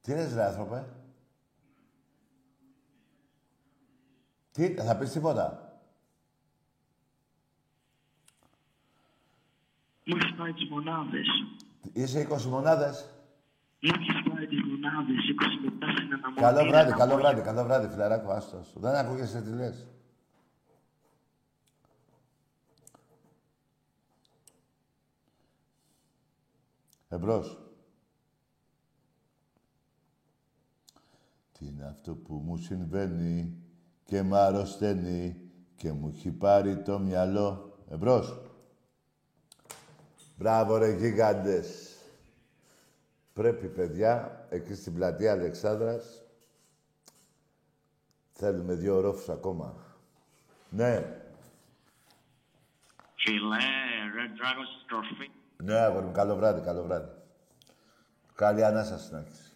Τι λες, ρε άνθρωπε; Τι, θα πεις τίποτα; Μου έχεις πάει τις μονάδες. Είσαι 20 μονάδες; Μου έχεις πάει τις μονάδες, 20 λεπτά στην αναμονή. Καλό ρε, βράδυ, να καλό πω. βράδυ, καλό βράδυ, φιλαράκο, άστος. Δεν ακούγεσαι τι λες. Εμπρός. Τι είναι αυτό που μου συμβαίνει και μ' αρρωσταίνει και μου έχει πάρει το μυαλό. Εμπρός. Μπράβο ρε γίγαντες. Πρέπει, παιδιά, εκεί στην πλατεία Αλεξάνδρας, θέλουμε δύο ορόφους ακόμα. Ναι, Φιλέ, Red Dragon στροφή. Ναι, αγόρι μου, καλό βράδυ, καλό βράδυ. Καλή ανάσταση να έχεις.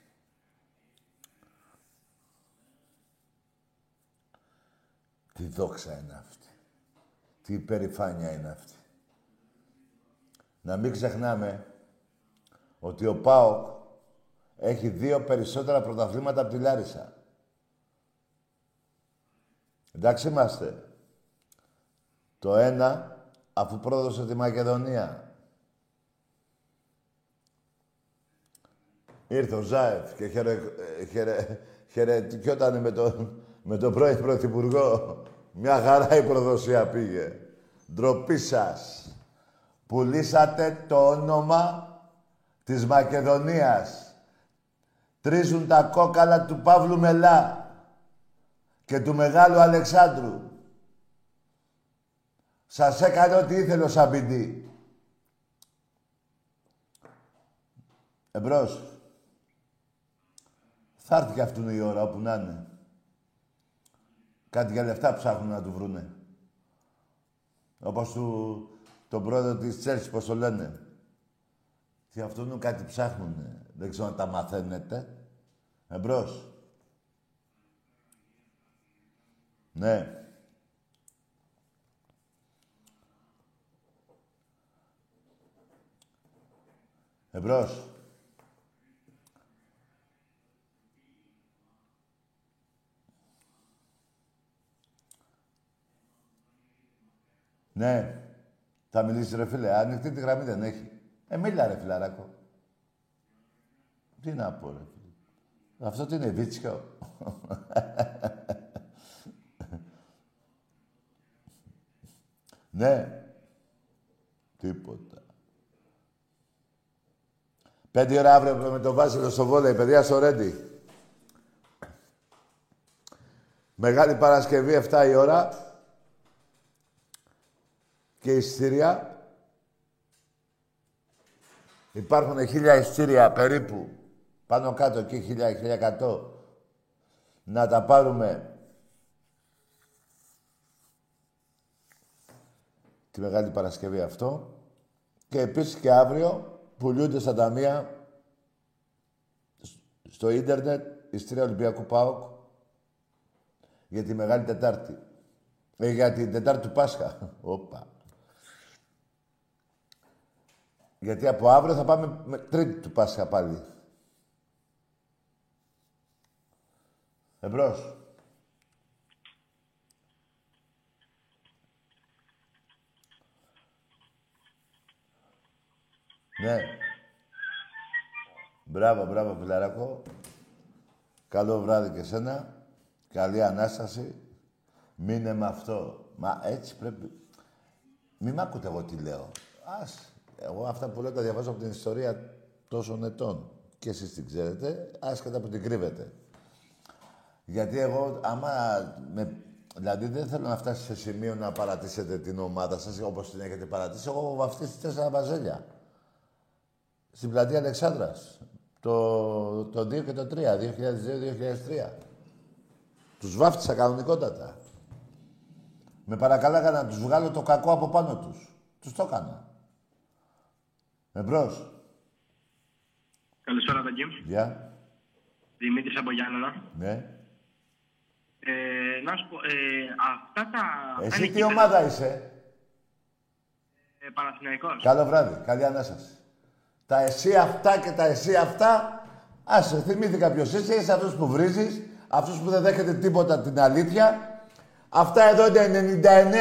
Τι δόξα είναι αυτή. Τι υπερηφάνεια είναι αυτή. Να μην ξεχνάμε ότι ο ΠΑΟΚ έχει δύο περισσότερα πρωταθλήματα από τη Λάρισα. Εντάξει είμαστε. Το ένα, αφού πρόδωσε τη Μακεδονία. Ήρθε ο Ζάεφ και χαιρε, ε, χαιρε, χαιρετιόταν με τον, με τον πρώην Πρωθυπουργό. Μια χαρά η προδοσία πήγε. Ντροπή σας. Πουλήσατε το όνομα της Μακεδονίας. Τρίζουν τα κόκαλα του Παύλου Μελά και του Μεγάλου Αλεξάνδρου. Σας έκανε ό,τι ήθελε ο Σαμπιντή. Εμπρός. Θα έρθει και αυτού η ώρα όπου να είναι. Κάτι για λεφτά ψάχνουν να του βρούνε. Όπως του, τον πρόεδρο της Τσέλσης, πώς το λένε. Και αυτόν κάτι ψάχνουνε. Δεν ξέρω αν τα μαθαίνετε. Εμπρός. Ναι. Εμπρός. Ναι. Θα μιλήσεις ρε φίλε. Ανοιχτή τη γραμμή δεν έχει. Ε, μίλα ρε φιλαράκο. Τι να πω ρε φίλε. Αυτό τι είναι βίτσιο. ναι. Τίποτα. Πέντε ώρα αύριο με το Βάσιλο στο βόλεϊ, παιδιά στο Ρέντι. Μεγάλη Παρασκευή, 7 η ώρα. Και η εισιτήρια Υπάρχουν χίλια ειστήρια περίπου, πάνω κάτω εκεί, χίλια, χίλια εκατό. Να τα πάρουμε τη Μεγάλη Παρασκευή αυτό. Και επίσης και αύριο πουλούνται στα ταμεία στο ίντερνετ ιστήρια Ολυμπιακού ΠΑΟΚ για τη Μεγάλη Τετάρτη. Ε, για την Τετάρτη του Πάσχα. Όπα. Γιατί από αύριο θα πάμε με Τρίτη του Πάσχα πάλι. Εμπρός. Ναι. Μπράβο, μπράβο, φιλαράκο. Καλό βράδυ και σένα. Καλή Ανάσταση. Μείνε με αυτό. Μα έτσι πρέπει... Μην μ' ακούτε εγώ τι λέω. Ας. Εγώ αυτά που λέω τα διαβάζω από την ιστορία τόσων ετών. Και εσείς την ξέρετε, άσχετα που την κρύβετε. Γιατί εγώ, άμα με... Δηλαδή δεν θέλω να φτάσει σε σημείο να παρατήσετε την ομάδα σας όπως την έχετε παρατήσει. Εγώ έχω βαφτίσει τέσσερα βαζέλια. Στην πλατεία Αλεξάνδρας. Το, το 2 και το 3, 2002-2003. Τους βάφτισα κανονικότατα. Με παρακαλάγα να τους βγάλω το κακό από πάνω τους. Τους το έκανα. Εμπρός. Καλησπέρα, Ταγκή. Γεια. Δημήτρης από Γιάννενα. Ναι. Ε, να σου πω, ε, αυτά τα... Εσύ είναι τι κύπελα, ομάδα είσαι; Ε, Παναθηναϊκός. Καλό βράδυ. Καλή Ανάσταση. Τα εσύ αυτά και τα εσύ αυτά, άσε, θυμήθηκα ποιος είσαι, είσαι αυτός που βρίζεις, αυτός που δεν δέχεται τίποτα την αλήθεια. Αυτά εδώ είναι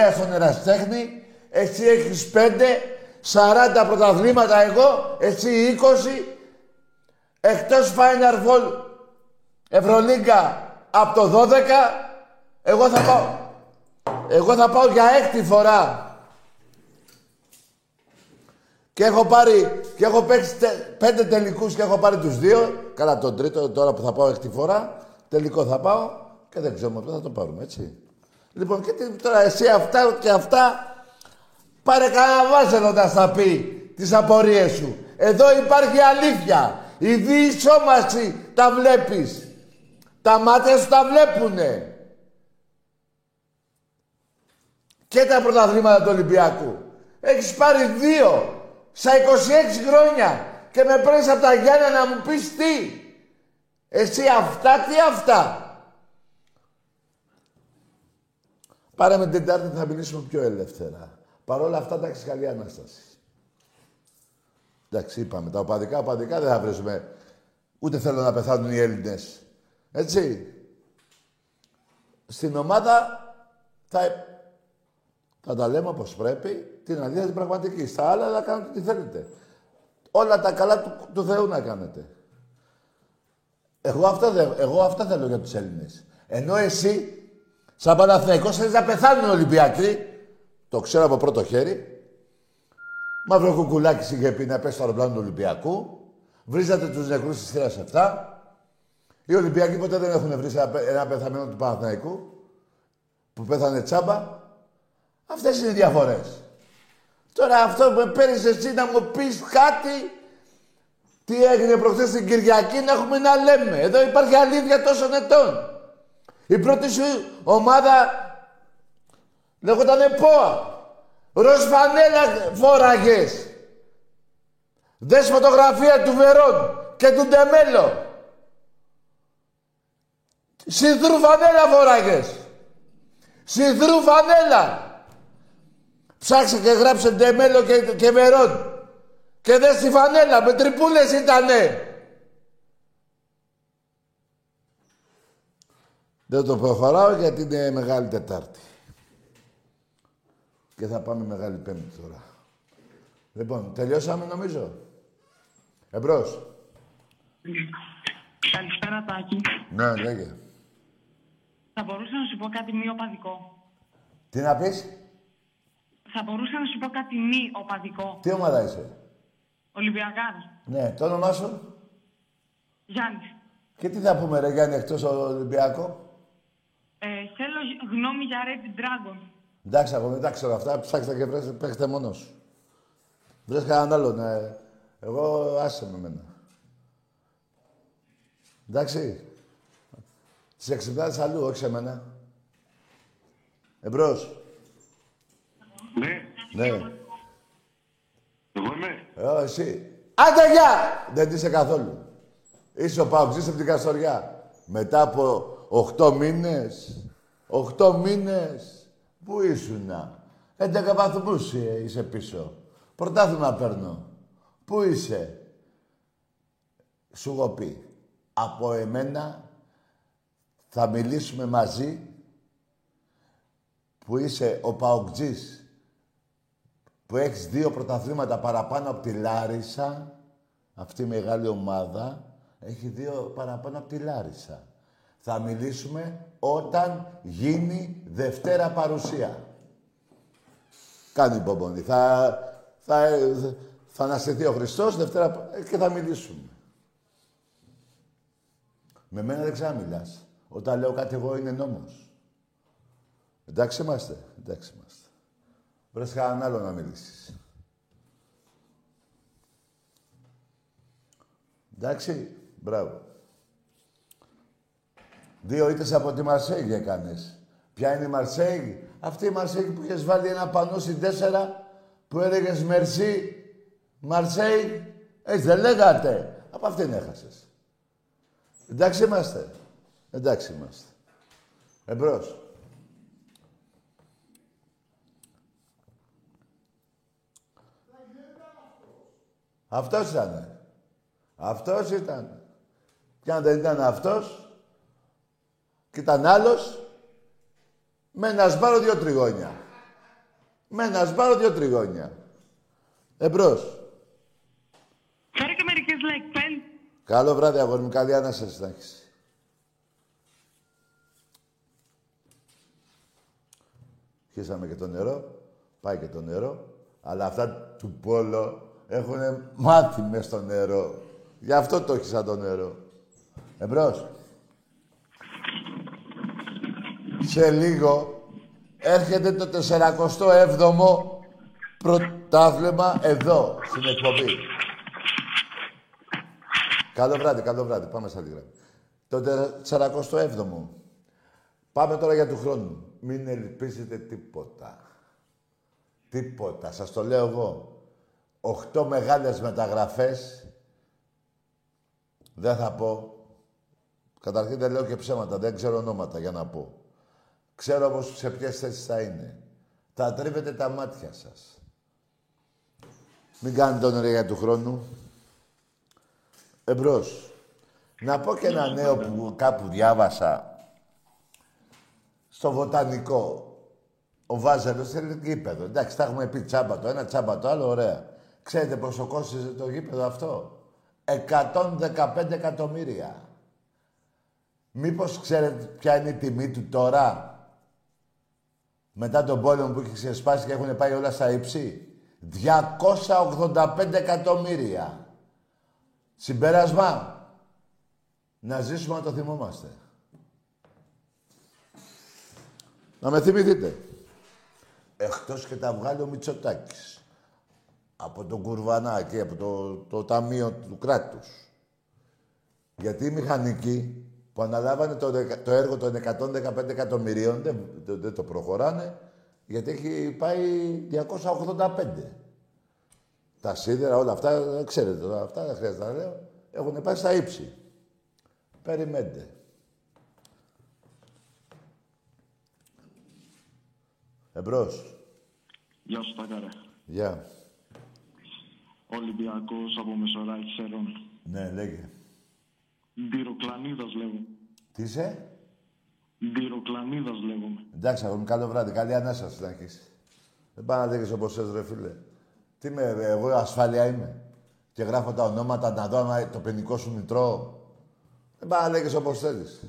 99 στον εραστέχνη, εσύ έχεις 5, 40 πρωταθλήματα εγώ, εσύ 20, εκτός Final Four, Ευρωλίγκα από το 12, εγώ θα πάω. Εγώ θα πάω για έκτη φορά και έχω πάρει και έχω παίξει τε, πέντε τελικούς και έχω πάρει τους δύο. Καλά, τον τρίτο τώρα που θα πάω έκτη φορά, τελικό θα πάω και δεν ξέρω πότε θα το πάρουμε, έτσι. Λοιπόν, και τι- τώρα εσύ αυτά και αυτά, πάρε κανένα βάζελο να στα πει τις απορίες σου. Εδώ υπάρχει αλήθεια. Η διεισόμαση τα βλέπεις. Τα μάτια σου τα βλέπουνε. Και τα πρωταθλήματα του Ολυμπιακού. Έχεις πάρει δύο στα 26 χρόνια και με παίρνεις από τα Γιάννα να μου πεις τι. Εσύ αυτά, τι αυτά. Πάρε με την Τετάρτη θα μιλήσουμε πιο ελεύθερα. Παρ' όλα αυτά, εντάξει, καλή Ανάσταση. Εντάξει, είπαμε, τα οπαδικά, οπαδικά δεν θα βρίζουμε. Ούτε θέλω να πεθάνουν οι Έλληνες. Έτσι. Στην ομάδα θα, θα τα λέμε όπως πρέπει, την αλήθεια την πραγματική. Στα άλλα θα κάνετε τι θέλετε. Όλα τα καλά του, του Θεού να κάνετε. Εγώ αυτά, δεν- εγώ αυτά θέλω για τους Έλληνες. Ενώ εσύ, σαν Παναθηναϊκός, θέλεις να πεθάνουν οι Ολυμπιακοί. Το ξέρω από πρώτο χέρι. Μαύρο κουκουλάκι είχε πει να πέσει στο αεροπλάνο του Ολυμπιακού. Βρίζατε τους νεκρούς της θύρας 7. Οι Ολυμπιακοί ποτέ δεν έχουν βρει ένα, πε- ένα πεθαμένο του Παναθηναϊκού που πέθανε τσάμπα. Αυτές είναι οι διαφορές. Τώρα αυτό που παίρνεις εσύ να μου πεις κάτι τι έγινε προχθές την Κυριακή να έχουμε να λέμε. Εδώ υπάρχει αλήθεια τόσων ετών. Η πρώτη σου ομάδα λέγονταν ΠΟΑ. Ροζ φανέλα φόραγες. Δες φωτογραφία του Βερόν και του Ντεμέλο. Σιδρού φανέλα φοράγες. Σιδρού φανέλα. Ψάξε και γράψε Ντεμέλο και, και Βερόν. Και δες τη φανέλα, με τρυπούλες ήτανε. Δεν το προχωράω γιατί είναι Μεγάλη Τετάρτη. Και θα πάμε Μεγάλη Πέμπτη τώρα. Λοιπόν, τελειώσαμε νομίζω. Εμπρός. Καλησπέρα, Τάκη. Ναι, λέγε. Θα μπορούσα να σου πω κάτι μη οπαδικό. Τι να πεις, Θα μπορούσα να σου πω κάτι μη οπαδικό. τι ομάδα είσαι; Ολυμπιακάς. Ναι, το όνομά σου; Γιάννη. Και τι θα πούμε ρε Γιάννη εκτός Ολυμπιακό; Ε, θέλω γνώμη για Red Dragon. Εντάξει, εγώ δεν τα ξέρω αυτά. Ψάξτε και βρες, παίξτε μόνος σου. Βρες κανέναν άλλον. Ε. Εγώ άσε με μένα. Εντάξει. Τις εξυπνάδες αλλού, όχι σε μένα. Εμπρός. Ναι, Ναι. εγώ είμαι. Ε, εσύ. Άντε, γεια! Δεν είσαι καθόλου. Είσαι ο Παοξής από την Καστοριά. Μετά από 8 μήνες. 8 μήνες. Πού ήσουνα; 11 βαθμούς ε, είσαι πίσω. Πρωτάθλημα παίρνω. Πού είσαι; Σου έχω πει. Από εμένα θα μιλήσουμε μαζί που είσαι ο Παοκτζής που έχεις δύο πρωταθλήματα παραπάνω από τη Λάρισα, αυτή η μεγάλη ομάδα, έχει δύο παραπάνω από τη Λάρισα. Θα μιλήσουμε όταν γίνει Δευτέρα παρουσία. Κάνει υπομονή. Θα, θα, θα αναστηθεί ο Χριστός Δευτέρα και θα μιλήσουμε. Με μένα δεν ξαναμιλάς. Όταν λέω κάτι εγώ είναι νόμος. Εντάξει είμαστε. Εντάξει είμαστε. Βρες κανέναν άλλο να μιλήσεις. Εντάξει. Μπράβο. Δύο ήττες από τη Μαρσέγγι έκανες. Ποια είναι η Μαρσέγγι. Αυτή η Μαρσέγγι που είχες βάλει ένα πανό στην τέσσερα που έλεγες Μερσή, Μαρσέγγι. Έτσι δεν λέγατε. Από αυτήν έχασες. Εντάξει είμαστε. Εντάξει είμαστε. Εμπρός. Αυτός ήταν. Αυτός ήταν. Και αν δεν ήταν αυτός, και ήταν άλλος, με ένα σμπάρο δύο τριγώνια. Με ένα σμπάρο δύο τριγώνια. Εμπρός. Φέρε και μερικές like, πέλ. Καλό βράδυ, αγόρι μου. Καλή ανάσταση να έχεις. Χύσαμε και το νερό. Πάει και το νερό. Αλλά αυτά του Πόλο έχουν μάθει μες στο νερό. Γι' αυτό το χύσα το νερό. Εμπρός. Σε λίγο έρχεται το 47ο πρωτάθλημα εδώ, στην εκπομπή. Καλό βράδυ, καλό βράδυ. Πάμε στα λίγα. Το 47ο. Πάμε τώρα για του χρόνου. Μην ελπίζετε τίποτα. Τίποτα. Σας το λέω εγώ. Οχτώ μεγάλες μεταγραφές. Δεν θα πω. Καταρχήν δεν λέω και ψέματα. Δεν ξέρω ονόματα για να πω. Ξέρω όμως σε ποιες θέσεις θα είναι. Θα τρίβετε τα μάτια σας. Μην κάνετε όνειρα για του χρόνου. Εμπρός. Να πω και ένα νέο που κάπου διάβασα στο βοτανικό. Ο Βάζελος θέλει γήπεδο. Εντάξει, τα έχουμε πει τσάμπα το ένα, τσάμπα το άλλο, ωραία. Ξέρετε πόσο κόστιζε το γήπεδο αυτό; 115 εκατομμύρια. Μήπως ξέρετε ποια είναι η τιμή του τώρα; Μετά τον πόλεμο που έχει ξεσπάσει και έχουν πάει όλα στα ύψη. 285 εκατομμύρια. Συμπέρασμα. Να ζήσουμε να το θυμόμαστε. Να με θυμηθείτε. Εκτός και τα βγάλει ο Μητσοτάκης. Από τον Κουρβανάκη, από το, το Ταμείο του Κράτους. Γιατί οι μηχανικοί που αναλάβανε το, δεκα- το έργο των 115 εκατομμυρίων δεν, δεν, δεν το προχωράνε, γιατί έχει πάει 285. Τα σίδερα, όλα αυτά, ξέρετε τώρα, αυτά δεν χρειάζεται να λέω, έχουν πάει στα ύψη. Περιμένετε. Εμπρός. Γεια σου Τάκαρε. Γεια. Ολυμπιακός από Μεσοράκη Σερών. Ναι, λέγε. Ντυροκλανίδας λέγομαι. Τι είσαι; Ντυροκλανίδας λέγομαι. Εντάξει, αγόρι μου, καλό βράδυ. Καλή ανάσταση να έχεις. Δεν πάει να λέγεις όπως θες, ρε φίλε. Τι είμαι, εγώ ασφάλεια είμαι. Και γράφω τα ονόματα να δω αν το ποινικό σου μητρό. Δεν πάει να λέγεις όπως θέλεις.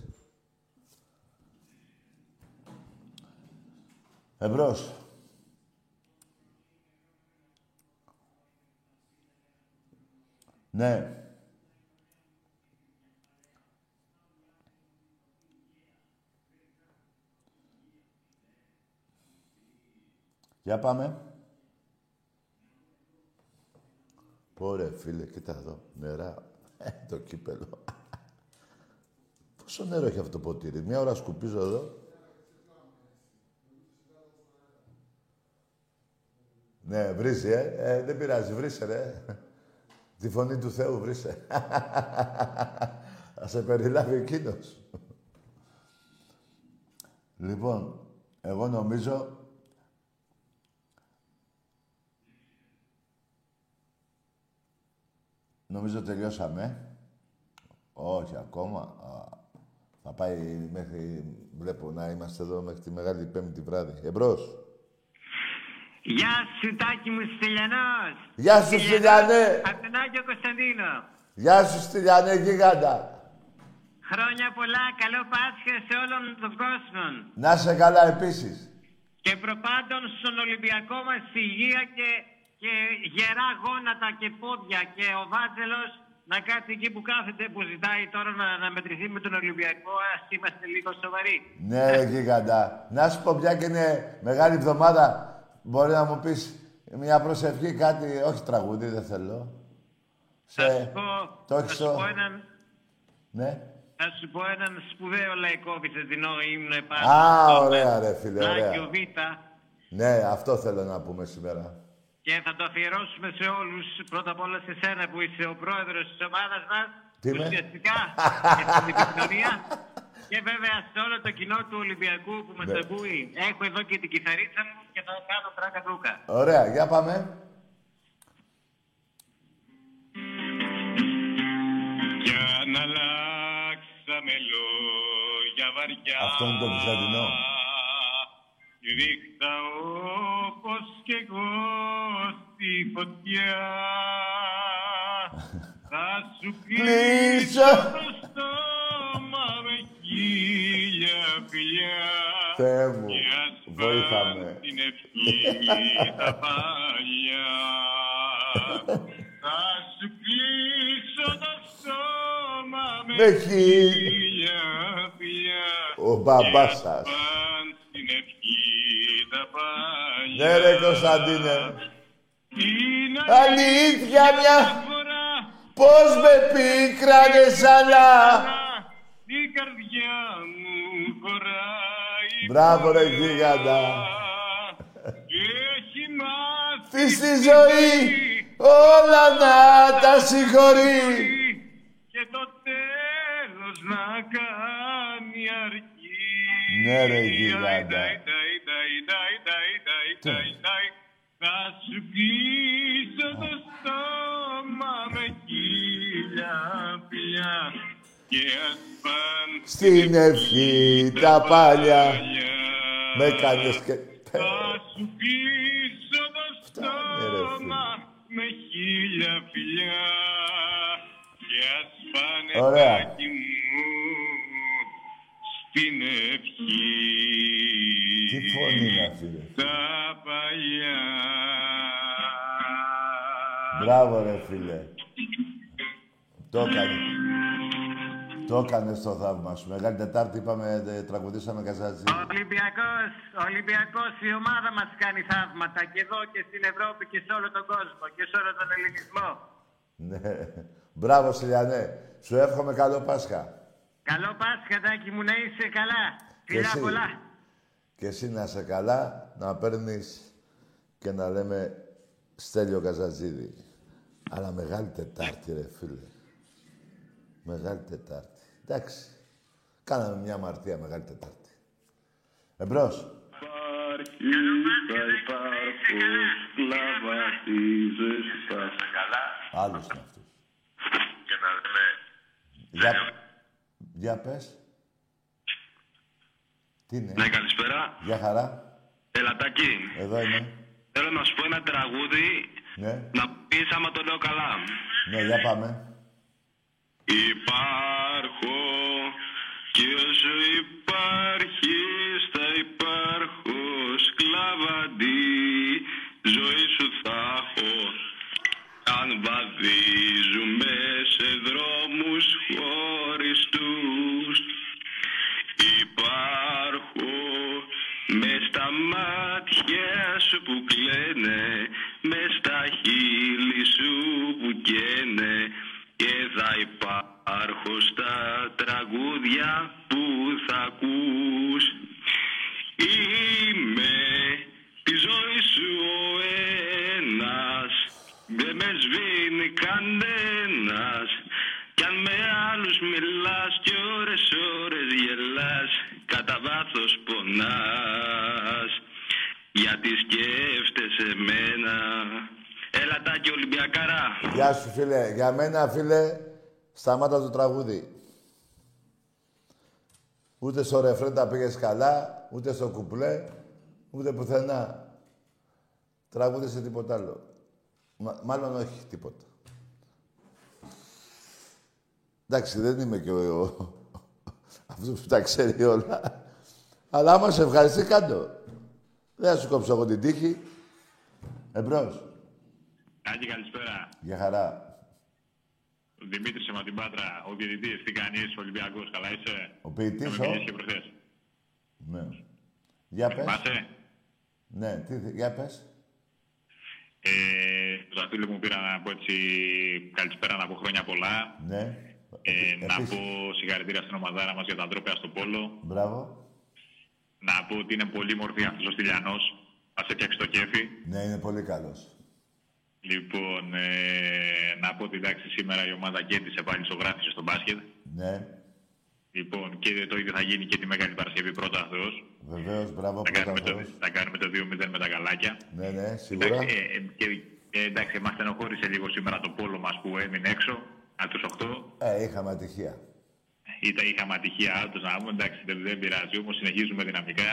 Εμπρός. Ναι. Για πάμε. Πόρε φίλε, κοίτα εδώ, νερά. Ε, το κύπελο. Πόσο νερό έχει αυτό το ποτήρι; Μια ώρα σκουπίζω εδώ. Ναι, βρίζει, ε. ε. Δεν πειράζει, βρίσε, ρε. Τη φωνή του Θεού βρίσε. Θα σε περιλάβει εκείνος. λοιπόν, εγώ νομίζω... Νομίζω τελειώσαμε. Όχι ακόμα. Α, θα πάει μέχρι... Βλέπω να είμαστε εδώ μέχρι τη Μεγάλη Πέμπτη βράδυ. Εμπρός. Γεια σου Τάκη μου Στυλιανός. Γεια σου Στυλιανέ. Από τον Άγιο Κωνσταντίνο. Γεια σου Στυλιανέ γίγαντα. Χρόνια πολλά, καλό Πάσχα σε όλον τον κόσμο. Να σε καλά επίσης. Και προπάντων στον Ολυμπιακό μας υγεία και, και γερά γόνατα και πόδια και ο Βάζελος να κάτσει εκεί που κάθεται που ζητάει τώρα να, να μετρηθεί με τον Ολυμπιακό. Ας είμαστε λίγο σοβαροί. Ναι, ρε γίγαντα. Να σου πω πια και είναι μεγάλη εβδομάδα. Μπορεί να μου πεις μια προσευχή, κάτι, όχι τραγούδι, δεν θέλω. Θα σου πω, το θα έχεις σου το- πω έναν, Ναι. θα σου πω έναν σπουδαίο λαϊκό βυζαντινό ύμνο επάνω. Α, στον ωραία ρε φίλε, Άγιο ωραία. Β Ναι, αυτό θέλω να πούμε σήμερα. Και θα το αφιερώσουμε σε όλους, πρώτα απ' όλα σε σένα που είσαι ο πρόεδρος της ομάδας μας, Τι είμαι; ουσιαστικά και στην επικοινωνία και βέβαια σε όλο το κοινό του Ολυμπιακού που μας Ναι. ακούει. Έχω εδώ και την κιθαρίτσα μου και θα κάνω τράκα τρούκα. Ωραία, για πάμε. Για να αλλάξαμε λόγια βαριά Αυτό είναι το βυζαντινό. Ρίχτα όπως κι εγώ στη φωτιά Θα σου Κλείσω. κλείσω το στόμα με χίλια φιλιά Θεέ μου, και ας βοήθα πάνε με. την ευχή τα παλιά Θα σου κλείσω το στόμα με Με χίλια. χίλια φιλιά Ο μπαμπάς και ας σας. πάνε στην ευχή τα παλιά Ναι ρε Κωνσταντίνε. Είναι Αλήθεια μια φορά Πώς με πίκρανες αλλά. η καρδιά μου χωράει Μπράβο ρε γίγαντα. και έχει μάθει Τι στη ζωή όλα να τα συγχωρεί. και το τέλος να κάνει αρκεί. Ναι, ρε, γίγαντα. Αϊ, νταϊ, νταϊ, νταϊ, νταϊ, νταϊ, νταϊ, Τι; νταϊ, νταϊ. Θα σου κλείσω το στόμα με χίλια φιλιά και ας πάνε Στην ευχή τα πάλια. παλιά. Με κάνεις και... Θα σου κλείσω το Φτάνει, ρε, στόμα με χίλια φιλιά και ας πάνε Ωραία. τάκι μου στην ευχή. Τι φωνή είναι αυτή ρε. Τα παλιά. Μπράβο ρε φίλε. Το έκανε. Το έκανε στο θαύμα σου. Μεγάλη Τετάρτη είπαμε, ε, τραγουδήσαμε Καζάτζη. Ο Ολυμπιακός, ο Ολυμπιακός η ομάδα μας κάνει θαύματα και εδώ και στην Ευρώπη και σε όλο τον κόσμο και σε όλο τον ελληνισμό. Ναι. Μπράβο Σιλιανέ. Σου εύχομαι καλό Πάσχα. Καλό Πάσχα, Τάκη μου, να είσαι καλά. Και Φιλιά εσύ. πολλά. Και εσύ να είσαι καλά, να παίρνεις και να λέμε Στέλιο Καζατζίδη. Αλλά Μεγάλη Τετάρτη, ρε φίλε. Μεγάλη Τετάρτη. Εντάξει. Κάναμε μια αμαρτία Μεγάλη Τετάρτη. Εμπρός. Υπάρχει, θα υπάρχω, κλαβατίζεσαι στα Άλλος είναι αυτός. Για να λέμε Για, για πες. Τι είναι; Ναι, καλησπέρα. Για χαρά. Ελατάκι, Εδώ είμαι. θέλω να σου πω ένα τραγούδι Ναι. να πεις άμα το λέω καλά. Ναι, για πάμε. Υπάρχω και όσο υπάρχεις θα υπάρχω σκλαβαντή ζωή σου θα έχω αν βαδίζουμε σε δρόμους χωριστούς λένε μες στα χείλη σου που καίνε και θα υπάρχω στα τραγούδια που θα ακούς. Είμαι τη ζωή σου ο ένας, δεν με σβήνει κανένας κι αν με άλλους μιλάς και ώρες ώρες γελάς κατά βάθος πονάς. Γιατί σκέφτεσαι εμένα Έλα τάκη Ολυμπιακάρα Γεια σου φίλε. Για μένα φίλε, σταμάτα το τραγούδι. Ούτε στο ρεφρέν τα πήγες καλά, ούτε στο κουπλέ, ούτε πουθενά. Τραγούδισε τίποτα άλλο. Μα- μάλλον όχι τίποτα. Εντάξει, δεν είμαι και ο, ο, αυτός που τα ξέρει όλα. Αλλά άμα σε ευχαριστεί, κάτω. Δεν θα σου κόψω εγώ την τύχη. Εμπρός. Τάκη, καλησπέρα. Για χαρά. Ο Δημήτρη από την Πάτρα, ο διαιτητής, τι κάνει, ο Ολυμπιακός, καλά είσαι; Ο ποιητής, Θα με ο; μιλήσεις και προχθές. Ναι. Για πες. Θυμάσαι, Ναι, τι, θε- για πες. ε, το φίλο μου πήρα να πω έτσι καλησπέρα, να πω χρόνια πολλά. Ναι. Ε, να Επίσης. πω συγχαρητήρια στην ομαδάρα μας για τα τρόπια στο Πόλο. Μπράβο. Να πω ότι είναι πολύ μορφή αυτό ο Στυλιανό. Μα έφτιαξε το κέφι. Ναι, είναι πολύ καλός. Λοιπόν, ε, να πω ότι εντάξει, σήμερα η ομάδα κέρδισε πάλι στο γράφησε στο μπάσκετ. Ναι, Λοιπόν, και το ίδιο θα γίνει και τη Μεγάλη Παρασκευή πρώτα Θεός. βεβαίως, μπράβο, Θα κάνουμε, πρώτα το, Θεός. θα κάνουμε το 2-0 με τα γαλάκια. Ναι, ναι, σίγουρα. Εντάξει, ε, ε, και, ε, εντάξει, μας στενοχώρησε λίγο σήμερα το πόλο μας που έμεινε έξω από τους 8. Ε, είχαμε ατυχία. Ήταν, είχαμε ατυχία άντως να πούμε, εντάξει, δεν, δεν πειράζει, όμως συνεχίζουμε δυναμικά.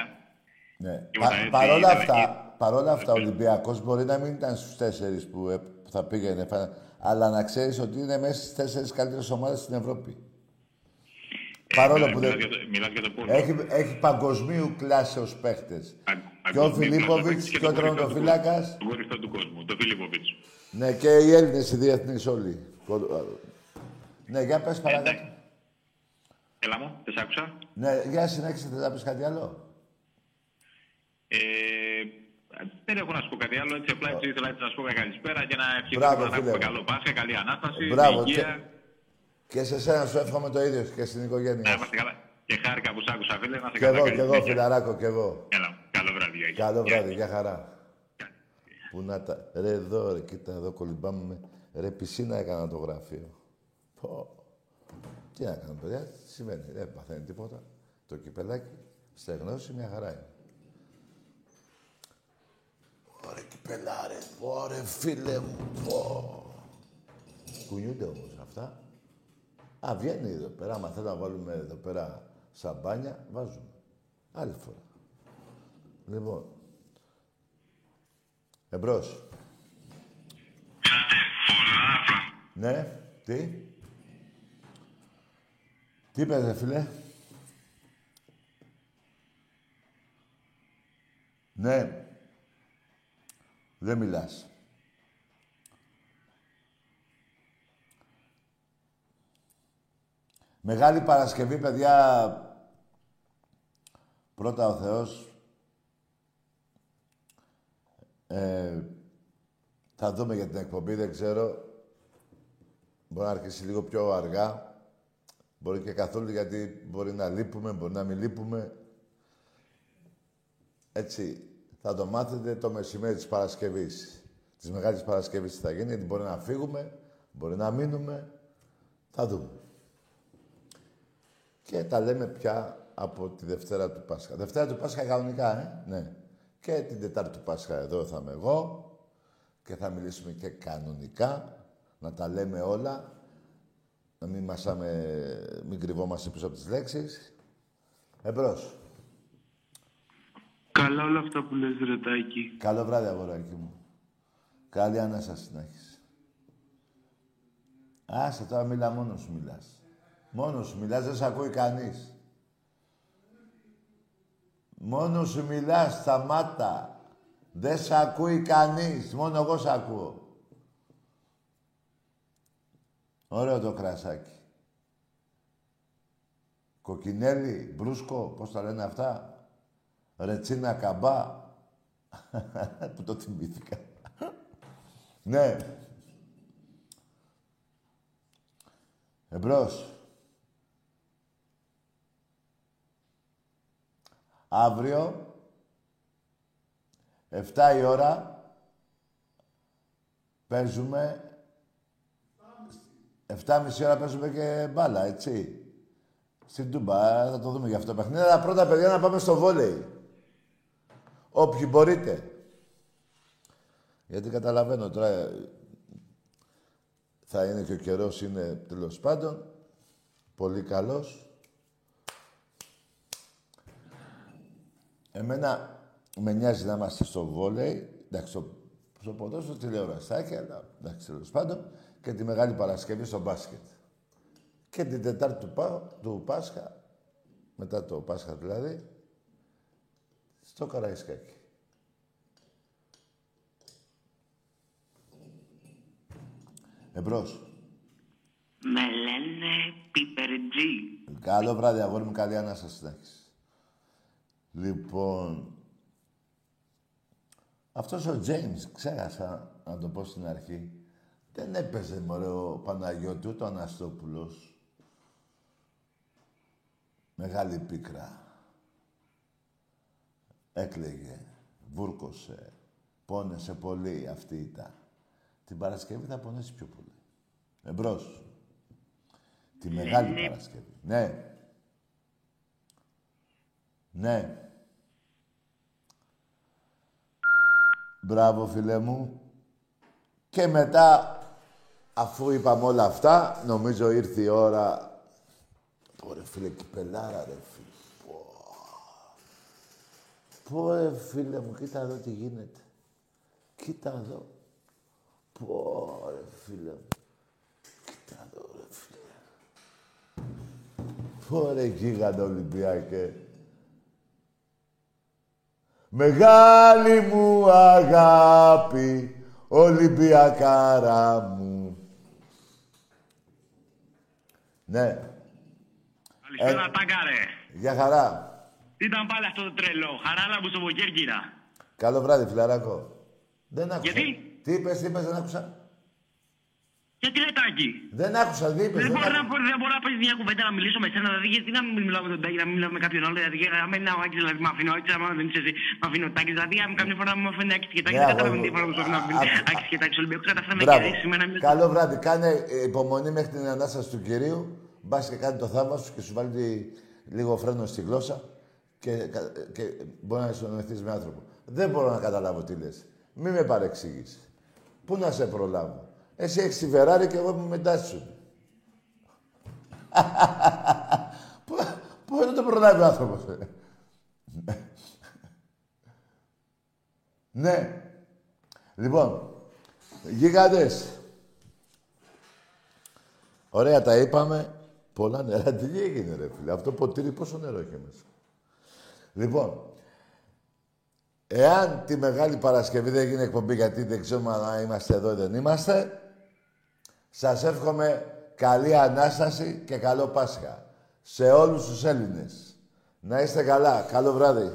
Ναι. Τίποτα Πα, έτσι, παρόλα ήταν αυτά, εκεί. παρόλα αυτά, ο Ολυμπιακός μπορεί να μην ήταν στους τέσσερις που, ε, που θα πήγαινε, φα- αλλά να ξέρεις ότι είναι μέσα στις τέσσερις καλύτερες ομάδες στην Ευρώπη. Παρόλο Ε, που μιλάς δεν... για το- Μιλάς για το πόλο. Έχει, έχει παγκοσμίου κλάσεως παίχτες. Πα- Και ο παγκοσμίου Φιλίπποβιτς κλάσης και ο τον κορυφαίο του Τρονοτοφύλακας. κόσμου. Τον κορυφαίο του κόσμου, τον Φιλίπποβιτς. Ναι, και οι Έλληνες οι διεθνείς όλοι. Κο- Ναι, για πες παρακάτω. Εντάξει. Έλα μου, δεν σ' άκουσα; Ναι, για συνέχισε, θες να πεις κάτι άλλο; Ε, δεν έχω να σου πω κάτι άλλο. Έτσι, απλά έτσι ήθελα έτσι να σου πω μια καλησπέρα και να Μπράβο, ευχηθούμε να φίλε έχουμε μου. καλό Πάσχα, καλή ανάσταση, Μπράβο, υγεία. Και σε σένα σου εύχομαι το ίδιο και στην Να οικογένειά σου. είμαστε καλά. Και χάρηκα που σ' άκουσα, φίλε. Να σε Κι καλά. εγώ, καλή κι εγώ, συνέχεια. φιλαράκο, κι εγώ. Έλα, καλό βράδυ. γεια. Καλό Γεια. βράδυ, για χαρά. Πού να τα... Ρε εδώ, ρε, κοίτα εδώ κολυμπάμε με... Ρε, πισίνα έκανα το γραφείο. Πω. Τι να κάνω, παιδιά, τι σημαίνει, δεν παθαίνει τίποτα. Το κυπελάκι, στεγνώσει, μια χαρά είναι. Ωραία κυπελάρε, ωραία φίλε μου, πω. Κουνιούνται όμως αυτά. Α, βγαίνει εδώ πέρα, άμα θέλω να βάλουμε εδώ πέρα σαμπάνια, βάζουμε. Άλλη φορά. Λοιπόν. Εμπρός. Ναι, τι; Τι είπες, ρε φίλε; Ναι. Δεν μιλάς. Μεγάλη Παρασκευή, παιδιά. Πρώτα ο Θεός. Ε, θα δούμε για την εκπομπή, δεν ξέρω. Μπορεί να αρχίσει λίγο πιο αργά. Μπορεί και καθόλου γιατί μπορεί να λείπουμε, μπορεί να μην λείπουμε. Έτσι, θα το μάθετε το μεσημέρι της Παρασκευής. Της Μεγάλης Παρασκευής τι θα γίνει, γιατί μπορεί να φύγουμε, μπορεί να μείνουμε. Θα δούμε. Και τα λέμε πια από τη Δευτέρα του Πάσχα. Δευτέρα του Πάσχα κανονικά, ε; Ναι. Και την Τετάρτη του Πάσχα εδώ θα είμαι εγώ και θα μιλήσουμε και κανονικά, να τα λέμε όλα, να μην μασάμε, μην κρυβόμαστε πίσω από τις λέξεις. Εμπρός. Καλά όλα αυτά που λες Ρετάκη. Καλό βράδυ, αγοράκι μου. Καλή ανάσταση να έχεις. Άσε τώρα μίλα μόνος σου μιλάς. Μόνος σου μιλάς, δεν σε ακούει κανείς. Μόνος σου μιλάς, σταμάτα. Δεν σε ακούει κανείς, μόνο εγώ σε ακούω. Ωραίο το κρασάκι. Κοκκινέλι, μπρούσκο, πώς τα λένε αυτά; Ρετσίνα καμπά. Που το θυμήθηκα. ναι. Εμπρός. Αύριο, 7 η ώρα, παίζουμε 7.30 ώρα παίζουμε και μπάλα, έτσι. Στην Τούμπα, θα το δούμε για αυτό το παιχνίδι. Αλλά πρώτα, παιδιά, να πάμε στο βόλεϊ. Όποιοι μπορείτε. Γιατί καταλαβαίνω τώρα, θα είναι και ο καιρός είναι τέλος πάντων πολύ καλός. Εμένα με νοιάζει να είμαστε στο βόλεϊ, εντάξει, στο, στο ποδόσφαιρο, τηλεοραστάκι, αλλά εντάξει, τέλος πάντων, και τη Μεγάλη Παρασκευή στο μπάσκετ. Και την Τετάρτη του, του Πάσχα, μετά το Πάσχα δηλαδή, στο Καραϊσκάκι. Εμπρός. Με λένε Πιπερτζή. Καλό βράδυ, αγόρι μου. Καλή ανάσταση, Λοιπόν... Αυτός ο Τζέιμς, ξέχασα να το πω στην αρχή, δεν έπαιζε μωρέ ο Παναγιώτου, ούτε ο Αναστόπουλος. Μεγάλη πίκρα. Έκλαιγε, βούρκωσε, πόνεσε πολύ αυτή ήταν. Την Παρασκευή θα πονέσει πιο πολύ. Εμπρός. Τη Μεγάλη ναι. Παρασκευή. Ναι. Ναι. Μπράβο, φίλε μου. Και μετά, αφού είπαμε όλα αυτά, νομίζω ήρθε η ώρα... Πω φίλε, κυπελάρα ρε φίλε. Πω ρε φίλε μου, κοίτα εδώ τι γίνεται. Κοίτα εδώ. Πω ρε φίλε μου. Κοίτα εδώ ρε φίλε. Πω ρε γίγαντα Ολυμπιακέ. Μεγάλη μου αγάπη, Ολυμπιακάρα μου. Ναι. Καλησπέρα, ε, Τάγκαρε. Γεια χαρά. Ήταν πάλι αυτό το τρελό; Χαράλα μου στο Βοκέρκυρα. Καλό βράδυ, φιλαράκο. Δεν άκουσα. Γιατί; Τι είπες, τι είπες, δεν άκουσα. Γιατί ρε Τάκη; Δεν άκουσα, δεν είπες. Δεν, δεν, μπορώ, να, δεν μπορώ να πεις μια κουβέντα να μιλήσω με σένα. Δηλαδή, γιατί να μην μιλάω με τον Τάκη, να μην μιλάω με κάποιον άλλο. Δηλαδή, αν είναι ο Άκης, δηλαδή, με αφήνω ο Άκης, άμα δεν είσαι εσύ, με αφήνω ο Τάκης. Δηλαδή, αν καμιά φορά μου αφήνει Άκης και Τάκης, δεν καταλαβαίνω τι φορά μου το αφήνω Άκης και Τάκης. Ολυμπιακός καταφέραμε και σήμερα. Καλό βράδυ. Κάνε υπομονή μέχρι την Ανάσταση του Κυρίου. Μπας και κάνει το θαύμα σου και σου βάλει λίγο φρένο στη γλώσσα και, και μπορεί να συνονεθείς με άνθρωπο. Δεν μπορώ να καταλάβω τι λες. Μην με παρεξηγείς. Πού να σε προλάβω; Εσύ έχεις τη Φεράρι και εγώ είμαι μετά σου. Πού να το προλάβει ο άνθρωπος. Ε; ναι. Λοιπόν, γίγαντες. Ωραία τα είπαμε. Πολλά νερά. Τι έγινε ρε φίλε; Αυτό ποτήρι πόσο νερό έχει μέσα; Λοιπόν, εάν τη Μεγάλη Παρασκευή δεν γίνει εκπομπή γιατί δεν ξέρουμε αν είμαστε εδώ ή δεν είμαστε, σας εύχομαι καλή Ανάσταση και καλό Πάσχα σε όλους τους Έλληνες. Να είστε καλά. Καλό βράδυ.